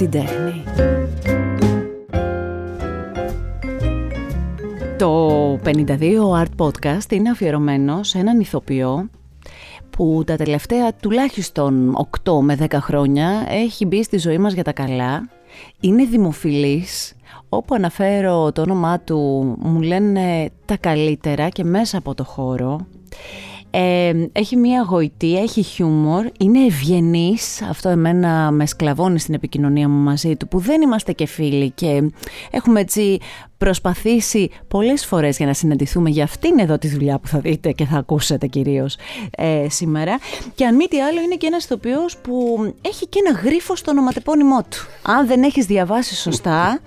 την τέχνη. Το 52 Art Podcast είναι αφιερωμένο σε έναν ηθοποιό που τα τελευταία τουλάχιστον 8 με 10 χρόνια έχει μπει στη ζωή μας για τα καλά. Είναι δημοφιλής. Όπου αναφέρω το όνομά του μου λένε τα καλύτερα και μέσα από το χώρο. Ε, έχει μία γοητεία, έχει χιούμορ, είναι ευγενής, αυτό εμένα με σκλαβώνει στην επικοινωνία μου μαζί του, που δεν είμαστε και φίλοι και έχουμε έτσι προσπαθήσει πολλές φορές για να συναντηθούμε για αυτήν εδώ τη δουλειά που θα δείτε και θα ακούσετε κυρίως ε, σήμερα. Και αν μη τι άλλο είναι και ένας ηθοποιός που έχει και ένα γρίφο στο ονοματεπώνυμό του. Αν δεν έχεις διαβάσει σωστά,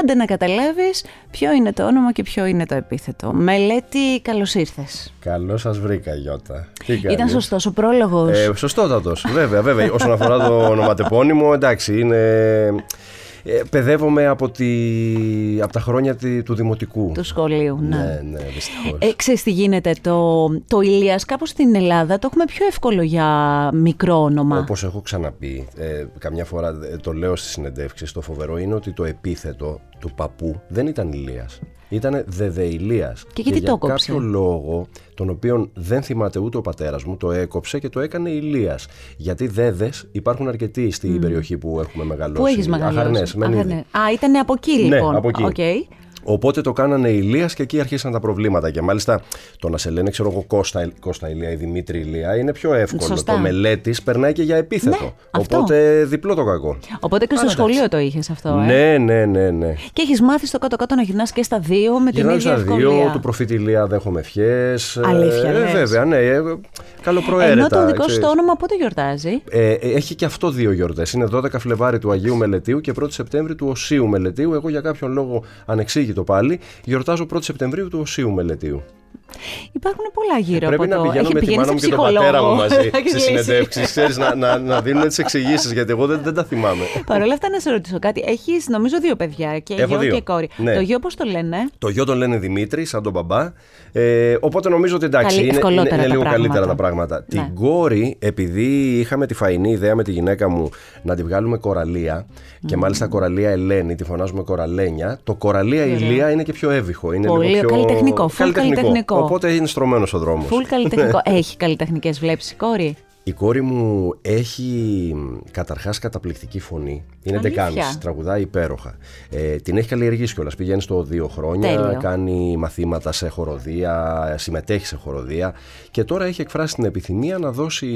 άντε να καταλάβεις ποιο είναι το όνομα και ποιο είναι το επίθετο. Μελέτη, καλώς ήρθες. Καλώς σας βρήκα Γιώτα. Ήταν σωστός ο πρόλογος. Ε, σωστότατος, βέβαια, βέβαια. Όσον αφορά το ονοματεπώνυμο, εντάξει, είναι ε, παιδεύομαι από, τη, από τα χρόνια του δημοτικού. Του σχολείου, ναι. Ναι, ναι, δυστυχώς. Ε, ξέρεις τι γίνεται, το, το Ηλίας κάπως στην Ελλάδα το έχουμε πιο εύκολο για μικρό όνομα. Όπως έχω ξαναπεί, ε, καμιά φορά ε, το λέω στις συνεντεύξεις, το φοβερό είναι ότι το επίθετο του παππού δεν ήταν Ηλίας. Ήταν Δεδεηλίας. Και γιατί για το έκοψε; κάποιο λόγο, τον οποίο δεν θυμάται ούτε ο πατέρας μου, το έκοψε και το έκανε Ηλίας. Γιατί δέδε υπάρχουν αρκετοί στην περιοχή που έχουμε μεγαλώσει. Πού έχεις μεγαλώσει. Αχαρνές, Μενίδη. Αχαρνές. Α, ήταν από εκεί Ναι, λοιπόν. από εκεί. Οκ. Οπότε το κάνανε Ηλία και εκεί αρχίσαν τα προβλήματα. Και μάλιστα το να σε λένε, ξέρω εγώ, Κώστα, Κώστα Ηλία ή Δημήτρη Ηλία είναι πιο εύκολο. Σωστά. Το μελέτης περνάει και για επίθετο. Ναι, αυτό. Οπότε διπλό το κακό. Οπότε και στο Αλλά σχολείο το είχες αυτό, ε; Ναι, ναι, ναι, ναι. Και έχεις μάθει στο κάτω-κάτω να γυρνάς και στα δύο με την Γυρνάω ίδια στα δύο, ευκολία. του προφήτη Ηλία δέχομαι ευχές. Αλήθεια, ε, λες. βέβαια, ναι. Ε, καλοπροαίρετα. Ενώ το δικό σου ξέρεις. το όνομα πότε γιορτάζει; Ε, ε, έχει και αυτό δύο γιορτές. Είναι 12 Φλεβάρι του Αγίου Μελετίου και 1η Σεπτέμβρη του Οσίου Μελετίου. Εγώ για κάποιον λόγο ανεξήγητο πάλι γιορτάζω 1η Σεπτεμβρίου του Οσίου Μελετίου. Υπάρχουν πολλά γύρω Πρέπει από να το... πηγαίνω Έχει με τη πηγαίνει μάνα μου σε και τον πατέρα ψυχολόγο. μου μαζί Έχεις στι λύσει. συνεντεύξεις. Ξέρεις να, να, να δίνουν τις εξηγήσεις γιατί εγώ δεν, δεν τα θυμάμαι. Παρ' όλα αυτά να σε ρωτήσω κάτι. Έχεις νομίζω δύο παιδιά και Έχω γιο δύο. και κόρη. Ναι. Το γιο πώς το λένε; Το γιο τον λένε Δημήτρη, σαν τον μπαμπά. Ε, οπότε νομίζω ότι εντάξει, Καλή- είναι, είναι, ευκολότερα είναι τα λίγο πράγματα. καλύτερα τα πράγματα. Ναι. Την κόρη, επειδή είχαμε τη φαϊνή ιδέα με τη γυναίκα μου να τη βγάλουμε κοραλία, και μάλιστα κοραλία Ελένη, τη φωνάζουμε κοραλένια, το κοραλία Ηλία είναι και πιο εύηχο. Είναι Πολύ λίγο πιο... καλλιτεχνικό, full καλλιτεχνικό. Οπότε είναι στρωμένος ο δρόμος. Φουλ καλλιτεχνικό. Έχει καλλιτεχνικές βλέψεις η κόρη. Η κόρη μου έχει καταρχάς καταπληκτική φωνή. Είναι Αλήθεια; δεκάμιση, τραγουδάει υπέροχα. Ε, την έχει καλλιεργήσει κιόλας. Πηγαίνει στο δύο χρόνια, Τέλειο. κάνει μαθήματα σε χοροδία, συμμετέχει σε χοροδία και τώρα έχει εκφράσει την επιθυμία να δώσει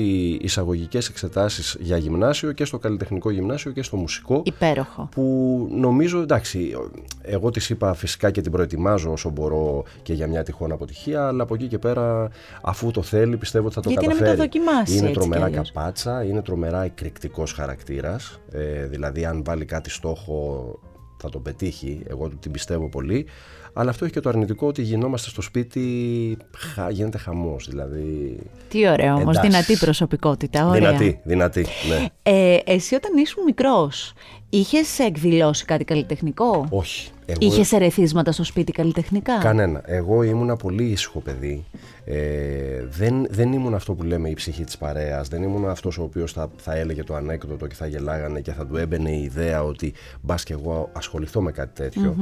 εισαγωγικές εξετάσεις για γυμνάσιο και στο καλλιτεχνικό γυμνάσιο και στο μουσικό. Υπέροχο. Που νομίζω, εντάξει, εγώ της είπα φυσικά και την προετοιμάζω όσο μπορώ και για μια τυχόν αποτυχία, αλλά από εκεί και πέρα, αφού το θέλει, πιστεύω ότι θα το Γιατί να μην το καταφέρει. δοκιμάσει Είναι έτσι κι τρομερά αλλιώς. καπάτσα, είναι τρομερά εκρηκτικός χαρακτήρας. Ε, δηλαδή, αν βάλει κάτι στόχο, θα το πετύχει. Εγώ την πιστεύω πολύ. Αλλά αυτό έχει και το αρνητικό ότι γινόμαστε στο σπίτι, χα, γίνεται χαμός. Δηλαδή. Τι ωραίο όμως, Εντάξει. δυνατή προσωπικότητα. Ωραία. Δυνατή, δυνατή. Ναι. Ε, εσύ όταν ήσουν μικρός, είχες εκδηλώσει κάτι καλλιτεχνικό; Όχι. Εγώ... Είχες ερεθίσματα στο σπίτι καλλιτεχνικά; Κανένα. Εγώ ήμουνα πολύ ήσυχο παιδί. Ε, δεν, δεν ήμουν αυτό που λέμε η ψυχή της παρέας. Δεν ήμουν αυτός ο οποίος θα, θα έλεγε το ανέκδοτο και θα γελάγανε και θα του έμπαινε η ιδέα ότι μπας και εγώ ασχοληθώ με κάτι τέτοιο.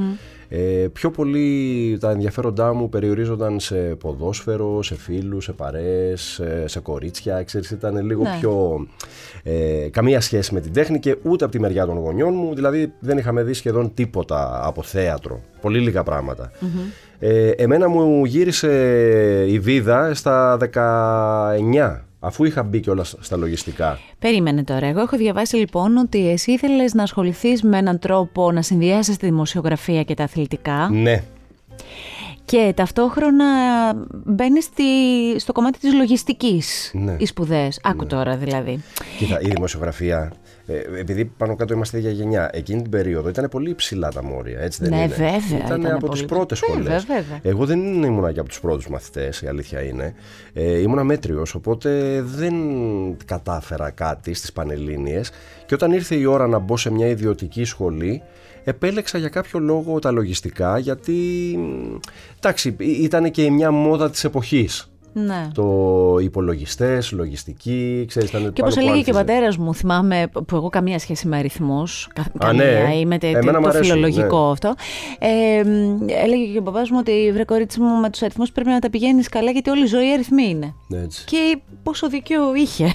Ε, πιο πολύ τα ενδιαφέροντά μου περιορίζονταν σε ποδόσφαιρο, σε φίλους, σε παρέες, σε, σε κορίτσια. Ξέρεις, ήταν λίγο Ναι. πιο... Ε, καμία σχέση με την τέχνη και ούτε από τη μεριά των γονιών μου. Δηλαδή δεν είχαμε δει σχεδόν τίποτα από θέατρο. Πολύ λίγα πράγματα. Ε, εμένα μου γύρισε η βίδα στα 19 αφού είχα μπει κιόλας στα λογιστικά. Περίμενε τώρα. Εγώ έχω διαβάσει λοιπόν ότι εσύ ήθελες να ασχοληθείς με έναν τρόπο να συνδυάσεις τη δημοσιογραφία και τα αθλητικά Ναι, και ταυτόχρονα μπαίνει στο κομμάτι της λογιστικής Ναι. οι σπουδές. Άκου τώρα δηλαδή. Κοίτα, η δημοσιογραφία, ε, επειδή πάνω κάτω είμαστε ίδια γενιά, εκείνη την περίοδο ήταν πολύ υψηλά τα μόρια, έτσι δεν Ναι, είναι; βέβαια, Ήταν ήτανε από πολύ- τις πρώτες Βέβαια, σχολές. βέβαια. Εγώ δεν ήμουνα και από τους πρώτους μαθητές, η αλήθεια είναι. Ε, ήμουνα μέτριος, οπότε δεν κατάφερα κάτι στις Πανελλήνιες και όταν ήρθε η ώρα να μπω σε μια ιδιωτική σχολή, επέλεξα για κάποιο λόγο τα λογιστικά γιατί, μ, εντάξει, ήταν και μια μόδα της εποχής. Ναι. Το υπολογιστές, λογιστική, ξέρεις, ήταν Και όπως πάνω που έλεγε και ο άρχιζε. πατέρας μου, θυμάμαι που εγώ καμία σχέση με αριθμούς. Α, ναι. Είμαι τε- Εμένα μ' το αρέσουν, φιλολογικό ναι. αυτό. Ε, μ, έλεγε και ο παπάς μου ότι βρε κορίτσι μου με τους αριθμούς πρέπει να τα πηγαίνεις καλά γιατί όλη η ζωή αριθμοί είναι. Έτσι. Και πόσο δίκιο είχε.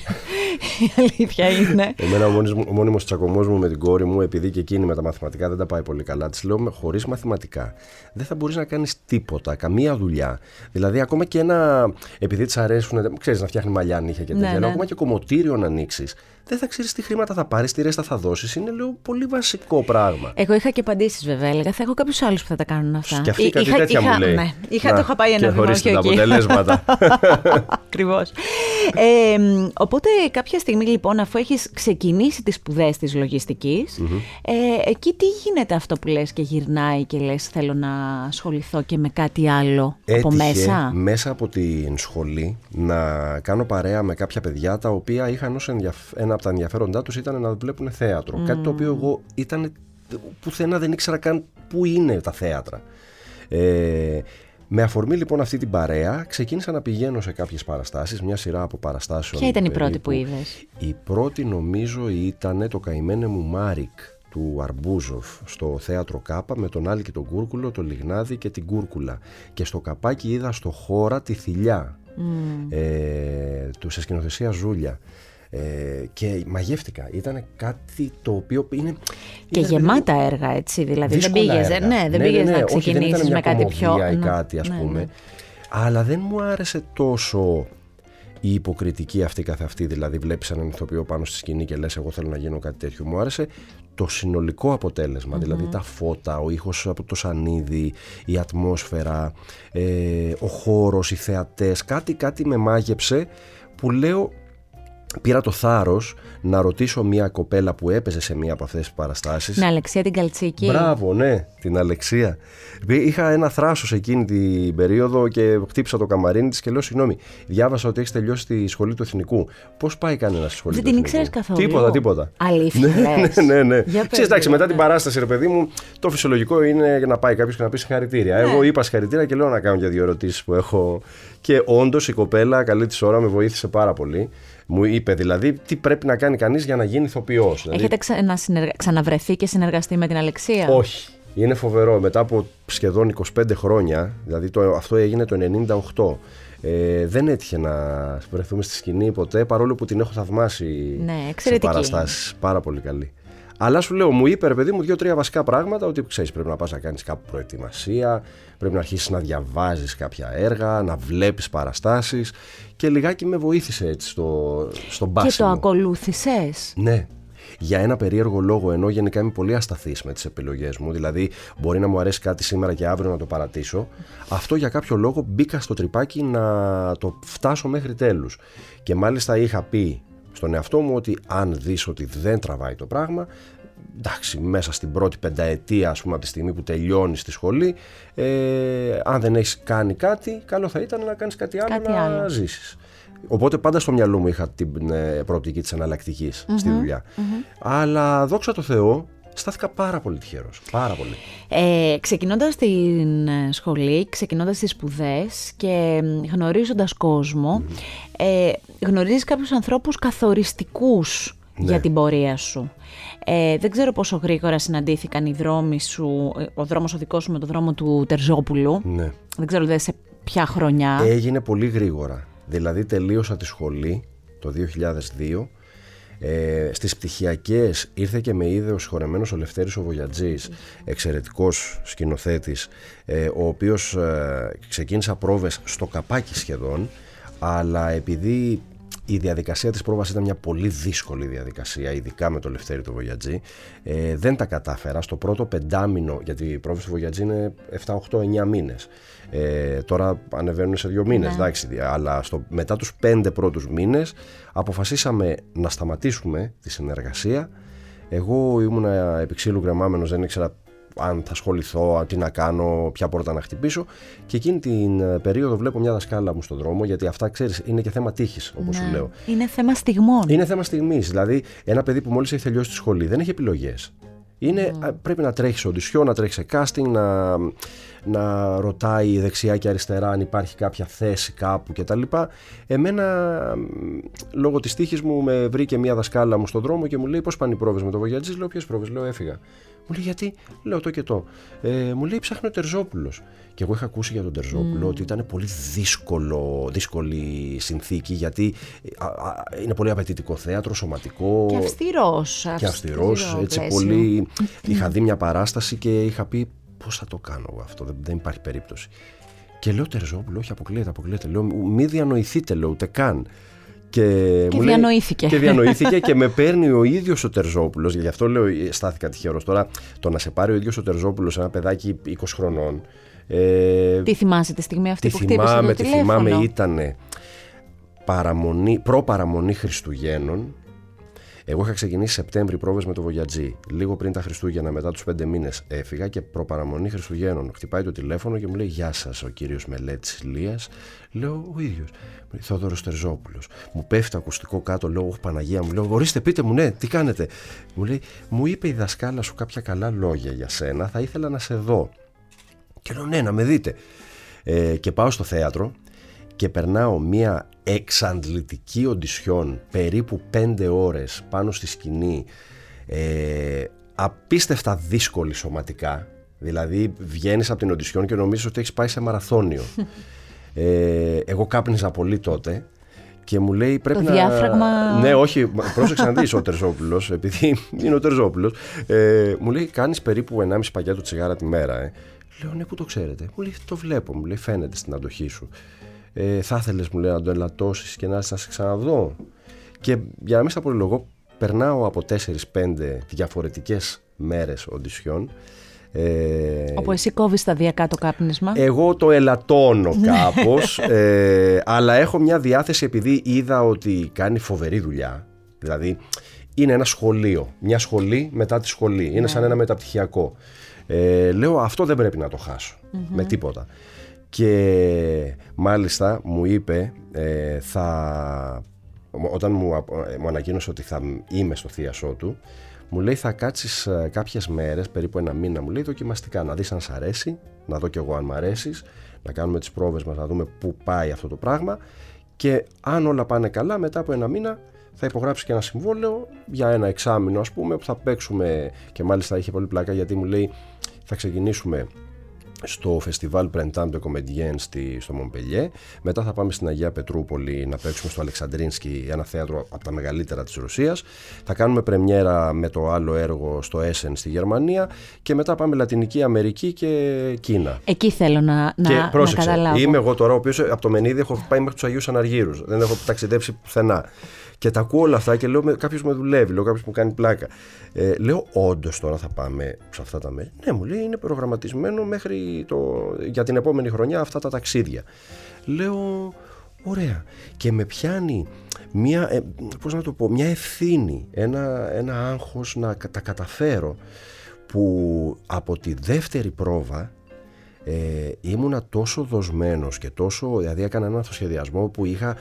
η αλήθεια είναι. Εμένα ο μόνιμος, ο μόνιμος τσακωμός μου με την κόρη μου, επειδή και εκείνη με τα μαθηματικά δεν τα πάει πολύ καλά, της λέω: Χωρίς μαθηματικά δεν θα μπορείς να κάνεις τίποτα, καμία δουλειά. Δηλαδή, ακόμα και ένα. Επειδή της αρέσουν, ξέρεις, να φτιάχνει μαλλιά, νύχια και Ναι, τέτοια, αλλά ναι. ακόμα και κομμωτήριο να ανοίξεις, δεν θα ξέρεις τι χρήματα θα πάρεις, τι ρέστα θα δώσεις. Είναι, λέω, πολύ βασικό πράγμα. Εγώ είχα και απαντήσεις βέβαια. Έλεγα θα έχω κάποιους άλλους που θα τα κάνουν αυτά. Και αυτή Εί- κάτι είχα- τέτοια είχα- μου λέει. Ναι, είχα, Να, το είχα πάει ένα και βήμα, χωρίς όχι τα εκεί. αποτελέσματα. Ακριβώς. Ε, μ, οπότε κάποια στιγμή λοιπόν, αφού έχεις ξεκινήσει τις σπουδές της λογιστικη ε, εκεί τι γίνεται αυτό που λες και γυρνάει και λες θέλω να ασχοληθώ και με κάτι άλλο από Έτυχε μέσα. από την σχολή να κάνω παρέα με κάποια παιδιά τα οποία είχαν ως ενδιαφ- ένα από τα ενδιαφέροντά τους ήταν να βλέπουν θέατρο. Κάτι το οποίο εγώ ήταν πουθενά δεν ήξερα καν πού είναι τα θέατρα. Ε, με αφορμή λοιπόν αυτή την παρέα ξεκίνησα να πηγαίνω σε κάποιες παραστάσεις, μια σειρά από παραστάσεων. Ποια ήταν η πρώτη περίπου. που είδες; Η πρώτη νομίζω ήταν το καημένε μου Μαράτ του Αρμπούζοφ στο θέατρο Κάπα με τον Άλκη τον Κούρκουλο, το Λιγνάδι και την Κούρκουλου. Και στο καπάκι είδα στο Χώρα τη Θηλιά ε, του, σε σκηνοθεσία Ζούλια. Ε, και μαγεύτηκα. Ήταν κάτι το οποίο είναι. Και είναι, γεμάτα έργα, έτσι. Δηλαδή δεν δύσκολα πήγες, έργα. ναι, δεν πήγες να όχι, δεν ήταν ξεκινήσεις μια με κάτι πιο. κομμωδία ή Ναι, κάτι, ας ναι, πούμε. ναι. Αλλά δεν μου άρεσε τόσο η υποκριτική αυτή καθ' αυτή. Δηλαδή, βλέπεις έναν ηθοποιό πάνω στη σκηνή και λες: Εγώ θέλω να γίνω κάτι τέτοιο. Μου άρεσε το συνολικό αποτέλεσμα. Δηλαδή, τα φώτα, ο ήχος από το σανίδι, η ατμόσφαιρα, ε, ο χώρος, οι θεατές. Κάτι, κάτι με μάγεψε που λέω. Πήρα το θάρρος να ρωτήσω μια κοπέλα που έπαιζε σε μια από αυτές τις παραστάσεις Ναι, Αλεξία την Καλτσίκη. Μπράβο, ναι, την Αλεξία. Είχα ένα θράσος εκείνη την περίοδο και χτύπησα το καμαρίνι της και λέω: Συγγνώμη, διάβασα ότι έχεις τελειώσει τη σχολή του Εθνικού. Πώς πάει κανένα στη σχολή Δεν του την Εθνικού; ήξερες καθόλου; Τίποτα, τίποτα. Αλήθεια λες; ναι, ναι, ναι. Για πες Ξέρεις, εντάξει, μου, μετά ναι. την παράσταση, ρε παιδί μου, το φυσιολογικό είναι να πάει κάποιος και να πει συγχαρητήρια. Ναι. Εγώ είπα συγχαρητήρια και λέω να κάνω για δύο ερωτήσεις που έχω. Και όντως η κοπέλα, καλή της ώρα, με βοήθησε πάρα πολύ. Μου είπε δηλαδή τι πρέπει να κάνει κανείς για να γίνει ηθοποιός. Έχετε ξανασυνεργα... ξαναβρεθεί και συνεργαστεί με την Αλεξία; Όχι. Είναι φοβερό. Μετά από σχεδόν 25 χρόνια, δηλαδή το, αυτό έγινε το 98, ε, δεν έτυχε να βρεθούμε στη σκηνή ποτέ, παρόλο που την έχω θαυμάσει Ναι, σε εξαιρετική. παραστάσεις. Πάρα πολύ καλή. Αλλά σου λέω, μου είπε ρε παιδί μου δύο-τρία βασικά πράγματα ότι ξέρεις, πρέπει να πας να κάνεις κάπου προετοιμασία, πρέπει να αρχίσεις να διαβάζεις κάποια έργα, να βλέπεις παραστάσεις και λιγάκι με βοήθησε έτσι στο, στον και μπάσιμο. το ακολούθησες. Ναι. Για ένα περίεργο λόγο, ενώ γενικά είμαι πολύ ασταθής με τις επιλογές μου, δηλαδή μπορεί να μου αρέσει κάτι σήμερα και αύριο να το παρατήσω, αυτό για κάποιο λόγο μπήκα στο τρυπάκι να το φτάσω μέχρι τέλους. Και μάλιστα είχα πει στον εαυτό μου ότι αν δεις ότι δεν τραβάει το πράγμα, εντάξει, μέσα στην πρώτη πενταετία, ας πούμε, από τη στιγμή που τελειώνεις τη σχολή, ε, αν δεν έχεις κάνει κάτι, καλό θα ήταν να κάνεις κάτι άλλο Κάτι να άλλο. ζήσεις. Οπότε πάντα στο μυαλό μου είχα την ε, προοπτική της εναλλακτικής στη δουλειά. Αλλά δόξα τω Θεώ, στάθηκα πάρα πολύ τυχερός. Πάρα πολύ. Ε, ξεκινώντας την ε, σχολή, ξεκινώντας τις σπουδές και μ, γνωρίζοντας κόσμο, ε, γνωρίζεις κάποιους ανθρώπους καθοριστικούς Ναι. για την πορεία σου. Ε, δεν ξέρω πόσο γρήγορα συναντήθηκαν οι δρόμοι σου, ε, ο δρόμος ο δικός σου με το δρόμο του Τερζόπουλου. Ναι. Δεν ξέρω δε σε ποια χρονιά. Έγινε πολύ γρήγορα. Δηλαδή τελείωσα τη σχολή το 2002. Ε, στις πτυχιακές ήρθε και με είδε ο συγχωρεμένος ο Λευτέρης ο Βογιατζής, εξαιρετικός σκηνοθέτης, ε, ο οποίος ε, ξεκίνησα πρόβες στο καπάκι σχεδόν, αλλά επειδή η διαδικασία της πρόβας ήταν μια πολύ δύσκολη διαδικασία, ειδικά με το Λευτέρη του Βογιατζή. Ε, δεν τα κατάφερα. Στο πρώτο πεντάμινο, γιατί η πρόβαση του Βογιατζή είναι 7, 8, 9 μήνες. Ε, τώρα ανεβαίνουν σε δύο μήνες, εντάξει, αλλά στο, μετά τους πέντε πρώτους μήνες αποφασίσαμε να σταματήσουμε τη συνεργασία. Εγώ ήμουν επί ξύλου γκρεμάμενος, δεν ήξερα αν θα ασχοληθώ, τι να κάνω, ποια πόρτα να χτυπήσω. Και εκείνη την ε, περίοδο βλέπω μια δασκάλα μου στον δρόμο, γιατί αυτά ξέρεις είναι και θέμα τύχης, όπως σου Ναι. λέω. Είναι θέμα στιγμών. Είναι θέμα στιγμής. Δηλαδή, ένα παιδί που μόλις έχει τελειώσει τη σχολή δεν έχει επιλογές. Είναι, α, Πρέπει να τρέχεις σε οντισιό, να τρέχεις σε casting, να, να ρωτάει δεξιά και αριστερά αν υπάρχει κάποια θέση κάπου κτλ. Εμένα, λόγω της τύχης μου, με βρήκε μια δασκάλα μου στον δρόμο και μου λέει: Πώς πάνε οι πρόβες με το Βογιατζής; Λέω: Ποιες πρόβες, λέω: Έφυγα. Μου λέει γιατί, λέω το και το. Ε, μου λέει ψάχνει ο Τερζόπουλος. Και εγώ είχα ακούσει για τον Τερζόπουλο ότι ήταν πολύ δύσκολο, δύσκολη συνθήκη γιατί είναι πολύ απαιτητικό θέατρο, σωματικό. Και αυστηρός. Και αυστηρός. Έτσι πολύ. είχα δει μια παράσταση και είχα πει πώς θα το κάνω εγώ αυτό. Δεν, δεν υπάρχει περίπτωση. Και λέω Τερζόπουλο, όχι αποκλείεται, αποκλείεται. Λέω, μη διανοηθείτε, λέω ούτε καν. Και, και μου διανοήθηκε. και διανοήθηκε και με παίρνει ο ίδιος ο Τερζόπουλος. Γι' αυτό λέω στάθηκα τυχερός. Τώρα το να σε πάρει ο ίδιος ο Τερζόπουλος ένα παιδάκι 20 χρονών. Ε, τι θυμάσαι τη στιγμή αυτή που χτύπησε το Τι θυμάμαι ήταν παραμονή, προ-παραμονή Χριστουγέννων εγώ είχα ξεκινήσει Σεπτέμβρη πρόβες με το Βογιατζή. Λίγο πριν τα Χριστούγεννα, μετά τους πέντε μήνες, έφυγα και προπαραμονή Χριστουγέννων. Χτυπάει το τηλέφωνο και μου λέει: Γεια σας, ο κύριος Μελέτης Ηλία. Λέω: Ο ίδιος. Θόδωρος Τερζόπουλος. Μου πέφτει το ακουστικό κάτω, λέω: Όχι, Παναγία μου. Λέω: Ορίστε, πείτε μου, ναι, τι κάνετε. Μου λέει: Μου είπε η δασκάλα σου κάποια καλά λόγια για σένα, θα ήθελα να σε δω. Και λέω: Ναι, να με δείτε. Ε, και πάω στο θέατρο και περνάω μία εξαντλητική οντισιόν περίπου 5 ώρες πάνω στη σκηνή ε, απίστευτα δύσκολη σωματικά δηλαδή βγαίνεις από την οντισιόν και νομίζεις ότι έχεις πάει σε μαραθώνιο ε, εγώ κάπνιζα πολύ τότε και μου λέει πρέπει το διάφραγμα... Ναι, όχι, πρόσεξε να δεις ο Τερζόπουλος, επειδή είναι ο Τερζόπουλος. Ε, μου λέει κάνεις περίπου 1,5 πακέτο τσιγάρα τη μέρα. Ε. Λέω ναι, πού το ξέρετε. Μου λέει το βλέπω, μου λέει φαίνεται στην αντοχή σου ε, θα ήθελες μου λέει να το ελαττώσει και να σε ξαναδώ. Και για να μην στα πολυλογώ, περνάω από 4-5 διαφορετικές μέρες οντισιών. Ε, Όπου εσύ κόβεις σταδιακά το κάπνισμα. Εγώ το ελαττώνω ναι. κάπως. ε, αλλά έχω μια διάθεση επειδή είδα ότι κάνει φοβερή δουλειά. Δηλαδή είναι ένα σχολείο. Μια σχολή μετά τη σχολή. Είναι σαν ναι. ένα μεταπτυχιακό. Ε, λέω αυτό δεν πρέπει να το χασω με τίποτα και μάλιστα μου είπε ε, θα, όταν μου, ε, μου ανακοίνωσε ότι θα είμαι στο θείασό του μου λέει θα κάτσεις ε, κάποιες μέρες, περίπου ένα μήνα μου λέει δοκιμαστικά να δεις αν σ' αρέσει, να δω κι εγώ αν μ' αρέσεις να κάνουμε τις πρόβες μας, να δούμε πού πάει αυτό το πράγμα. Και αν όλα πάνε καλά μετά από ένα μήνα θα υπογράψει και ένα συμβόλαιο για ένα εξάμεινο ας πούμε που θα παίξουμε και μάλιστα είχε πολύ πλάκα γιατί μου λέει θα ξεκινήσουμε στο φεστιβάλ Printemps de Comédien στο Μομπελιέ. Μετά θα πάμε στην Αγία Πετρούπολη να παίξουμε στο Αλεξανδρίνσκι, ένα θέατρο από τα μεγαλύτερα της Ρωσίας. Θα κάνουμε πρεμιέρα με το άλλο έργο στο Essen στη Γερμανία και μετά πάμε Λατινική Αμερική και Κίνα. Εκεί θέλω να, να, και, πρόσεξε, να καταλάβω. Είμαι εγώ τώρα ο οποίος από το Μενίδη έχω πάει μέχρι τους Αγίους Αναργύρους. Δεν έχω ταξιδέψει πουθενά. Και τα ακούω όλα αυτά και λέω: Κάποιος με δουλεύει, λέω: Κάποιος μου κάνει πλάκα. Ε, λέω: Όντως τώρα θα πάμε σε αυτά τα μέρη. Ναι, μου λέει: Είναι προγραμματισμένο μέχρι το, για την επόμενη χρονιά αυτά τα ταξίδια. Λέω: Ωραία. Και με πιάνει μια, ε, πώς να το πω, μια ευθύνη, ένα, ένα άγχος να τα καταφέρω που από τη δεύτερη πρόβα ε, ήμουνα τόσο δοσμένος και τόσο, δηλαδή έκανα έναν αυτοσχεδιασμό που είχα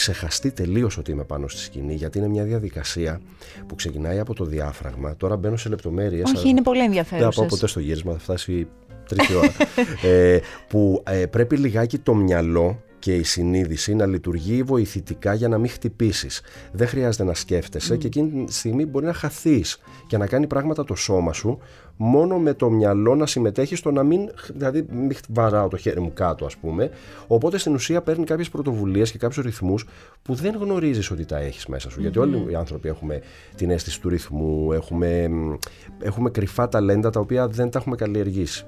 ξεχαστεί τελείως ότι είμαι πάνω στη σκηνή, γιατί είναι μια διαδικασία που ξεκινάει από το διάφραγμα. Τώρα μπαίνω σε λεπτομέρειες. Όχι, είναι πολύ ενδιαφέρον. Δεν θα πάω ποτέ στο γύρισμα, θα φτάσει τρίτη ώρα. ε, που ε, πρέπει λιγάκι το μυαλό και η συνείδηση να λειτουργεί βοηθητικά για να μην χτυπήσεις. Δεν χρειάζεται να σκέφτεσαι και εκείνη τη στιγμή μπορεί να χαθείς και να κάνει πράγματα το σώμα σου μόνο με το μυαλό να συμμετέχεις στο να μην, δηλαδή μην βαράω το χέρι μου κάτω ας πούμε. Οπότε στην ουσία παίρνει κάποιες πρωτοβουλίες και κάποιους ρυθμούς που δεν γνωρίζεις ότι τα έχεις μέσα σου. Γιατί όλοι οι άνθρωποι έχουμε την αίσθηση του ρυθμού, έχουμε, έχουμε κρυφά ταλέντα τα οποία δεν τα έχουμε καλλιεργήσει.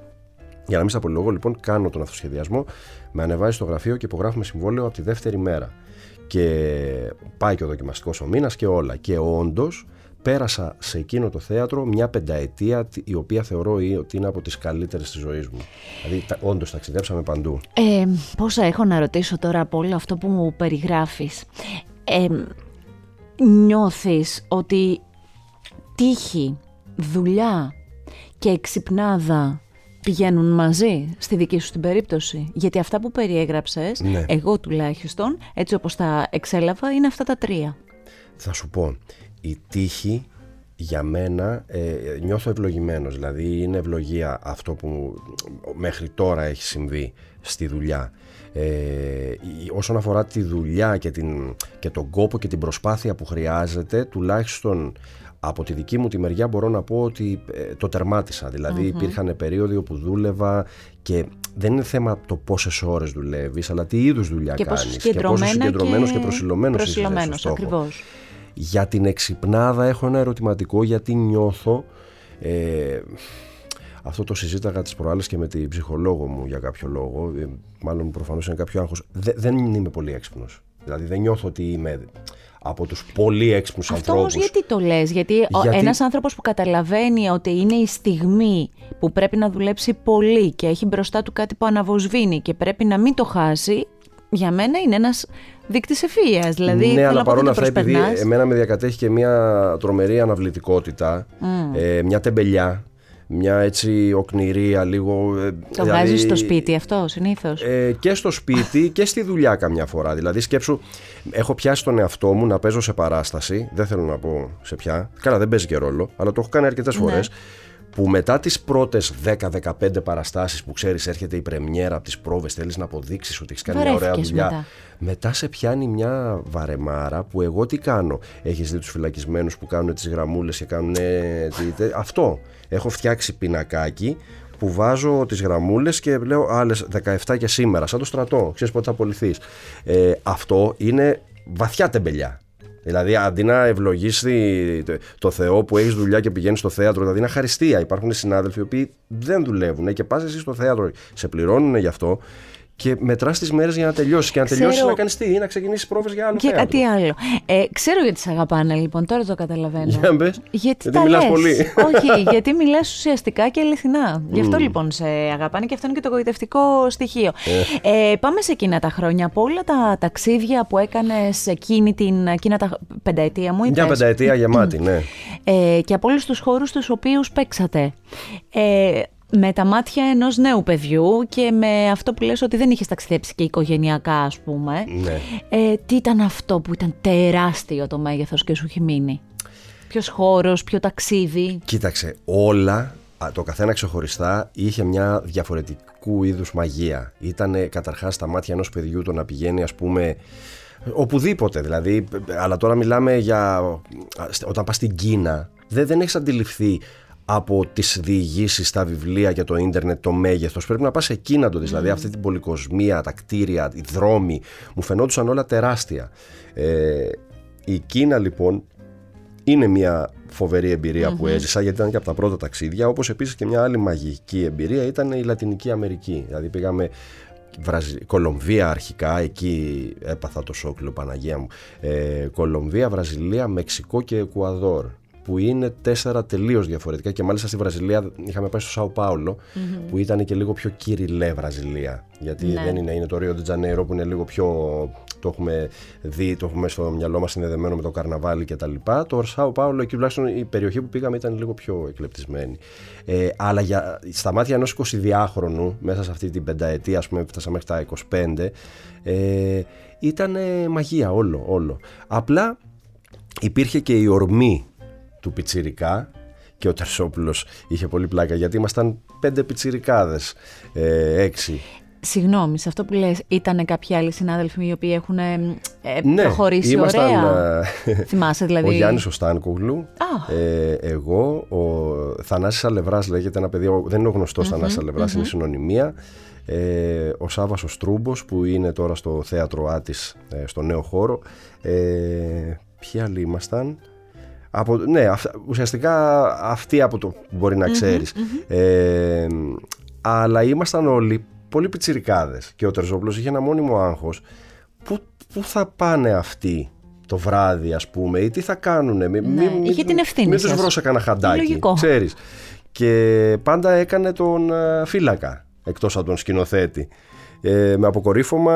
Για να μην σα απολυλογώ, λοιπόν, κάνω τον αυτοσχεδιασμό, με ανεβάζει στο γραφείο και υπογράφουμε συμβόλαιο από τη δεύτερη μέρα. Και πάει και ο δοκιμαστικός ο μήνας και όλα. Και όντως πέρασα σε εκείνο το θέατρο μια πενταετία η οποία θεωρώ ότι είναι από τις καλύτερες της ζωής μου. Δηλαδή όντως ταξιδέψαμε παντού. Ε, πόσα έχω να ρωτήσω τώρα από όλο αυτό που μου περιγράφεις. Ε, νιώθεις ότι τύχη, δουλειά και εξυπνάδα πηγαίνουν μαζί στη δική σου την περίπτωση. Γιατί αυτά που περιέγραψες, ναι. εγώ τουλάχιστον, έτσι όπως τα εξέλαβα, είναι αυτά τα τρία. Θα σου πω, η τύχη για μένα ε, νιώθω ευλογημένος, δηλαδή είναι ευλογία αυτό που μέχρι τώρα έχει συμβεί στη δουλειά. Ε, όσον αφορά τη δουλειά και, την, και τον κόπο και την προσπάθεια που χρειάζεται, τουλάχιστον από τη δική μου τη μεριά μπορώ να πω ότι ε, το τερμάτισα. Δηλαδή υπήρχαν περίοδοι όπου δούλευα και δεν είναι θέμα το πόσες ώρες δουλεύεις, αλλά τι είδους δουλειά κάνεις. Και πόσο συγκεντρωμένο και, και προσιλωμένος είσαι. Ακριβώς. Για την εξυπνάδα έχω ένα ερωτηματικό γιατί νιώθω. Ε, αυτό το συζήταγα τις προάλλες και με την ψυχολόγο μου για κάποιο λόγο. Ε, μάλλον προφανώς είναι κάποιο άγχος. δεν είμαι πολύ έξυπνος. Δηλαδή δεν νιώθω ότι είμαι από τους πολύ έξυπνους Αυτό ανθρώπους. Αυτό όμως γιατί το λες, γιατί, γιατί ένας άνθρωπος που καταλαβαίνει ότι είναι η στιγμή που πρέπει να δουλέψει πολύ και έχει μπροστά του κάτι που αναβοσβήνει και πρέπει να μην το χάσει, για μένα είναι ένας δείκτης ευφυΐας. Δηλαδή, ναι, αλλά παρόλα αυτά, επειδή εμένα με διακατέχει και μια τρομερή αναβλητικότητα, ε, μια τεμπελιά, μια έτσι οκνηρία λίγο. Ε, το δηλαδή, βάζει στο σπίτι αυτό συνήθως; Ε, και στο σπίτι και στη δουλειά καμιά φορά. Δηλαδή σκέψου, έχω πιάσει τον εαυτό μου να παίζω σε παράσταση. Δεν θέλω να πω σε ποια. Καλά, δεν παίζει και ρόλο, αλλά το έχω κάνει αρκετές ναι. φορές που μετά τις πρώτες 10-15 παραστάσεις που ξέρεις έρχεται η πρεμιέρα από τις πρόβες θέλεις να αποδείξεις ότι έχεις κάνει μια ωραία δουλειά μετά. μετά σε πιάνει μια βαρεμάρα που εγώ τι κάνω έχεις δει τους φυλακισμένους που κάνουν τις γραμμούλες και κάνουν αυτό έχω φτιάξει πινακάκι που βάζω τις γραμμούλες και λέω άλλες 17 και σήμερα σαν το στρατό ξέρεις πότε θα απολυθείς ε, αυτό είναι βαθιά τεμπελιά. Δηλαδή, αντί να ευλογήσει το Θεό που έχεις δουλειά και πηγαίνεις στο θέατρο, δηλαδή είναι χαριστία. Υπάρχουν συνάδελφοι οι οποίοι δεν δουλεύουν και πας εσύ στο θέατρο, σε πληρώνουν γι' αυτό και μετράς τις μέρες για να τελειώσεις. Και να τελειώσεις να κάνεις τι, ή να ξεκινήσεις πρόβες για άλλο. Και θέατρο. κάτι άλλο. Ε, ξέρω γιατί σε αγαπάνε λοιπόν, τώρα το καταλαβαίνω. Για μπες. Γιατί, γιατί μιλάς πολύ. Όχι, γιατί μιλάς ουσιαστικά και αληθινά. Γι' αυτό λοιπόν σε αγαπάνε και αυτό είναι και το γοητευτικό στοιχείο. Ε. ε, πάμε σε εκείνα τα χρόνια. Από όλα τα ταξίδια που έκανες εκείνη την εκείνα τα πενταετία μου. Μια πενταετία γεμάτη, ναι. Ε, και από όλους τους χώρους τους οποίους παίξατε. Ε, με τα μάτια ενός νέου παιδιού και με αυτό που λες ότι δεν είχες ταξιδέψει και οικογενειακά ας πούμε. Ναι. Ε, τι ήταν αυτό που ήταν τεράστιο το μέγεθος και σου έχει μείνει; Ποιος χώρος, ποιο ταξίδι; Κοίταξε, όλα, το καθένα ξεχωριστά, είχε μια διαφορετικού είδους μαγεία. Ήτανε καταρχάς τα μάτια ενός παιδιού το να πηγαίνει ας πούμε οπουδήποτε δηλαδή, αλλά τώρα μιλάμε για όταν πας στην Κίνα δεν, δεν έχεις αντιληφθεί από τις διηγήσεις στα βιβλία και το ίντερνετ το μέγεθος. Πρέπει να πας εκεί να το δεις. Δηλαδή αυτή την πολυκοσμία, τα κτίρια, οι δρόμοι μου φαινόντουσαν όλα τεράστια. Ε, η Κίνα λοιπόν είναι μια φοβερή που έζησα γιατί ήταν και από τα πρώτα ταξίδια όπως επίσης και μια άλλη μαγική εμπειρία ήταν η Λατινική Αμερική. Δηλαδή πήγαμε Κολομβία αρχικά, εκεί έπαθα το σόκλο Παναγία μου. Ε, Κολομβία, Βραζιλία, Μεξικό και Εκουαδόρ που είναι τέσσερα τελείως διαφορετικά και μάλιστα στη Βραζιλία είχαμε πάει στο Σάο που ήταν και λίγο πιο κυριλέ Βραζιλία γιατί ναι. δεν είναι, είναι το Ρίο Τζανέιρο που είναι λίγο πιο το έχουμε δει, το έχουμε στο μυαλό μας συνδεδεμένο με το καρναβάλι κτλ. Το Σάο Πάολο, εκεί τουλάχιστον η περιοχή που πήγαμε ήταν λίγο πιο εκλεπτισμένη. Ε, αλλά για, στα μάτια ενός 22χρονου, μέσα σε αυτή την πενταετία, ας πούμε, φτάσαμε μέχρι τα 25, ε, ήταν μαγεία όλο, όλο. Απλά υπήρχε και η ορμή του Πιτσιρικά και ο Τερσόπουλος είχε πολύ πλάκα γιατί ήμασταν πέντε πιτσιρικάδες, ε, έξι. Συγγνώμη, σε αυτό που λες, ήταν κάποιοι άλλοι συνάδελφοι οι οποίοι έχουν ε, ναι, προχωρήσει ήμασταν, ωραία. Ε, Θυμάσαι δηλαδή; Ο Γιάννης ο Στάνκογλου, ε, εγώ, ο Θανάσης Αλευράς λέγεται ένα παιδί, δεν είναι ο γνωστός mm-hmm, Θανάσης Αλευράς, είναι συνωνυμία. Ε, ο Σάββας ο Στρούμπος που είναι τώρα στο θέατρο Άτης, ε, στο νέο χώρο. Ε, ποιοι άλλοι ήμασταν, από, ναι, ουσιαστικά αυτή από το που μπορεί να ξερεις Ε, αλλά ήμασταν όλοι πολύ πιτσιρικάδες και ο Τερζόπουλος είχε ένα μόνιμο άγχος. Πού, πού θα πάνε αυτοί το βράδυ ας πούμε ή τι θα κάνουνε; Ναι, μη, είχε την ευθύνη μην τους βρω κανένα χαντάκι Λογικό. ξέρεις. Και πάντα έκανε τον ε, φύλακα εκτός από τον σκηνοθέτη ε, με αποκορύφωμα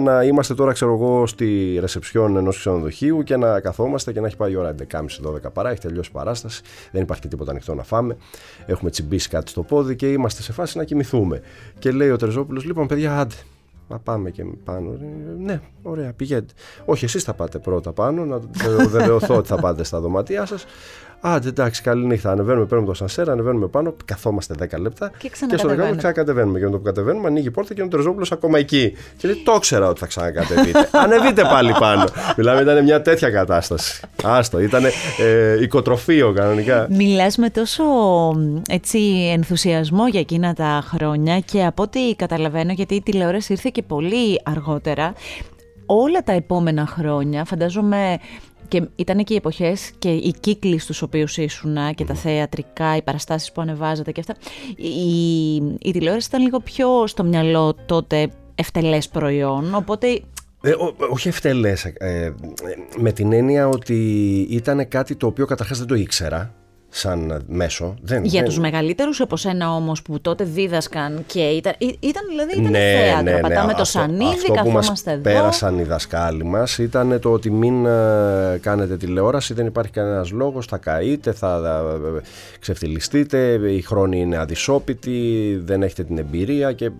να είμαστε τώρα, ξέρω εγώ, στη ρεσεψιόν ενός ξενοδοχείου και να καθόμαστε και να έχει πάει η ώρα 11.30-12 παρά, έχει τελειώσει η παράσταση, δεν υπάρχει και τίποτα ανοιχτό να φάμε. Έχουμε τσιμπήσει κάτι στο πόδι και είμαστε σε φάση να κοιμηθούμε. Και λέει ο Τερζόπουλος, λοιπόν, παιδιά, άντε, να πάμε και πάνω. Ναι, ωραία, πηγαίνετε. Όχι, εσείς θα πάτε πρώτα πάνω, να βεβαιωθώ ότι θα πάτε στα δωμάτια σας. Άντε, εντάξει, καλή νύχτα. Ανεβαίνουμε, παίρνουμε το σανσέρ, ανεβαίνουμε πάνω, καθόμαστε 10 λεπτά. Και Και στο δεκάλεπτο ξανακατεβαίνουμε. Και με το που κατεβαίνουμε, ανοίγει η πόρτα και είναι ο Τερζόπουλο ακόμα εκεί. Και λέει: Το ήξερα ότι θα ξανακατεβείτε. Ανεβείτε πάλι πάνω. Μιλάμε, ήταν μια τέτοια κατάσταση. Άστο, ήταν ε, οικοτροφείο κανονικά. Μιλάς με τόσο έτσι, ενθουσιασμό για εκείνα τα χρόνια και από ό,τι καταλαβαίνω, γιατί η τηλεόραση ήρθε και πολύ αργότερα, όλα τα επόμενα χρόνια, φαντάζομαι και ήταν και οι εποχές και οι κύκλοι στους οποίους ήσουν και τα θεατρικά, οι παραστάσεις που ανεβάζατε και αυτά. Η, η τηλεόραση ήταν λίγο πιο στο μυαλό τότε ευτελές προϊόν, οπότε Ε, ό- όχι ευτελές. Ε, με την έννοια ότι ήταν κάτι το οποίο καταρχάς δεν το ήξερα σαν μέσο. Δεν, για δεν- τους μεγαλύτερους από σένα όμως που τότε δίδασκαν και ήταν, ή- ήταν δηλαδή ήταν Ναι, θέατρο, πατάμε το σανίδι, αυτό που μας καθόμαστε εδώ. πέρασαν οι δασκάλοι μας ήταν το ότι μην ε, κάνετε τηλεόραση, δεν υπάρχει κανένας λόγος, θα καείτε, θα ε, ξεφτυλιστείτε, οι χρόνοι είναι αδυσόπιτοι, δεν έχετε την εμπειρία και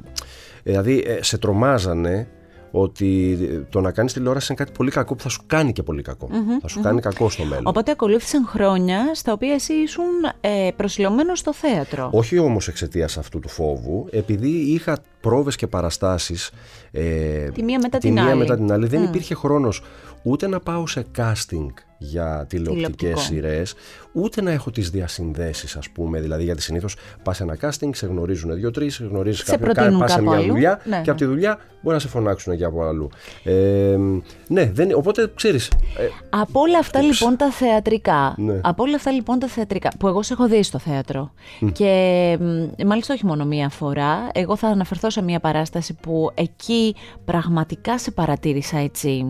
δηλαδή ε, σε τρομάζανε ότι το να κάνεις τηλεόραση είναι κάτι πολύ κακό που θα σου κάνει και πολύ κακό. θα σου κάνει κακό στο μέλλον. Οπότε ακολούθησαν χρόνια στα οποία εσύ ήσουν ε, προσιλωμένος στο θέατρο. Όχι όμως εξαιτίας αυτού του φόβου, επειδή είχα πρόβες και παραστάσεις ε, Τη μία μετά τη την μία άλλη. μετά την άλλη. Δεν υπήρχε χρόνος ούτε να πάω σε casting για τηλεοπτικές Τηλεοπτικό. σειρές, ούτε να έχω τις διασυνδέσεις ας πούμε. Δηλαδή γιατί συνήθως πας σε ένα casting, σε γνωρίζουν δύο-τρεις, σε γνωρίζεις Σε κάποιον, προτείνουν πας σε κάπου μια αλλού. δουλειά Ναι, και ναι. από τη δουλειά μπορεί να σε φωνάξουν και από αλλού. Ε, ναι, δεν, οπότε ξέρεις, ε, Από όλα αυτά λοιπόν τα θεατρικά, Ναι. από όλα αυτά λοιπόν τα θεατρικά, που εγώ σε έχω δει στο θέατρο και μ, μάλιστα όχι μόνο μία φορά, εγώ θα αναφερθώ σε μία παράσταση που εκεί πραγματικά σε παρατήρησα έτσι,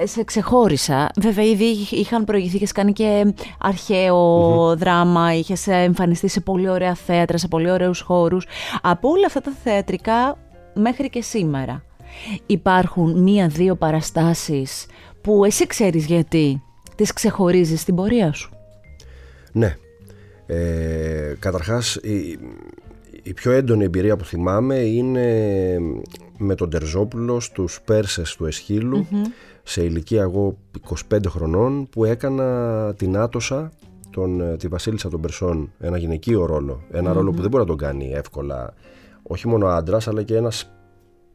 ε, σε ξεχώρισα. Βέβαια ήδη είχ- είχαν προηγηθεί και κάνει και αρχαίο δράμα, είχε εμφανιστεί σε πολύ ωραία θέατρα, σε πολύ ωραίους χώρους. Από όλα αυτά τα θεατρικά μέχρι και σήμερα υπάρχουν μία-δύο παραστάσεις που εσύ ξέρεις γιατί τις ξεχωρίζεις στην πορεία σου; Ναι. Ε, καταρχάς η, η πιο έντονη εμπειρία που θυμάμαι είναι με τον Τερζόπουλο στους Πέρσες του εσχυλου σε ηλικία εγώ 25 χρονών που έκανα την Άτοσα τον, ε, τη Βασίλισσα των Περσών ένα γυναικείο ρόλο. Ένα ρόλο που δεν μπορεί να τον κάνει εύκολα όχι μόνο άντρας, αλλά και ένας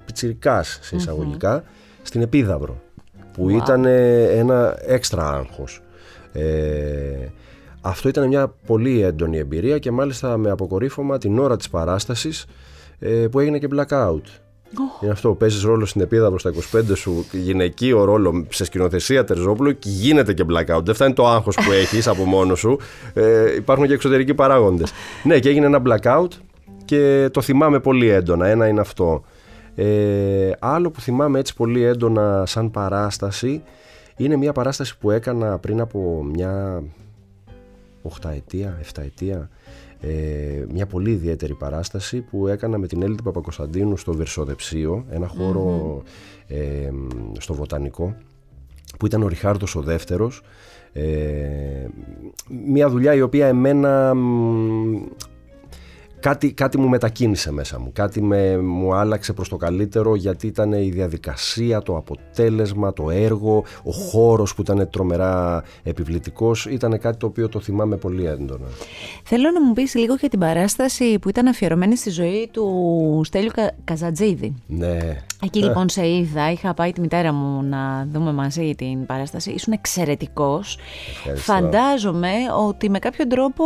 πιτσιρικάς σε εισαγωγικά στην Επίδαυρο που ήταν ε, ένα έξτρα άγχος. Ε, αυτό ήταν μια πολύ έντονη εμπειρία και μάλιστα με αποκορύφωμα την ώρα της παράστασης ε, που έγινε και blackout. Είναι αυτό, παίζεις ρόλο στην επίδαυρο στα 25 σου, γυναικείο ρόλο σε σκηνοθεσία Τερζόπουλου και γίνεται και blackout. Δεν φτάνει το άγχος που έχεις από μόνο σου. Ε, υπάρχουν και εξωτερικοί παράγοντες. Ναι, και έγινε ένα blackout και το θυμάμαι πολύ έντονα. Ένα είναι αυτό. Ε, άλλο που θυμάμαι έτσι πολύ έντονα σαν παράσταση είναι μια παράσταση που έκανα πριν από μια 8 ετία, 7 ετία ε, μια πολύ ιδιαίτερη παράσταση που έκανα με την Έλληνα Παπακοσταντίνου στο Βερσοδεψίο ένα χώρο ε, στο Βοτανικό που ήταν ο Ριχάρδος ο δεύτερος. Ε, μια δουλειά η οποία εμένα μ, κάτι, κάτι μου μετακίνησε μέσα μου. Κάτι με, μου άλλαξε προς το καλύτερο γιατί ήταν η διαδικασία, το αποτέλεσμα, το έργο, ο χώρος που ήταν τρομερά επιβλητικός. Ήταν κάτι το οποίο το θυμάμαι πολύ έντονα. Θέλω να μου πεις λίγο για την παράσταση που ήταν αφιερωμένη στη ζωή του Στέλιου Κα- Καζατζίδη. Ναι. Εκεί λοιπόν σε είδα, είχα πάει τη μητέρα μου να δούμε μαζί την παράσταση. Ήσουν εξαιρετικός. Ευχαριστώ. Φαντάζομαι ότι με κάποιο τρόπο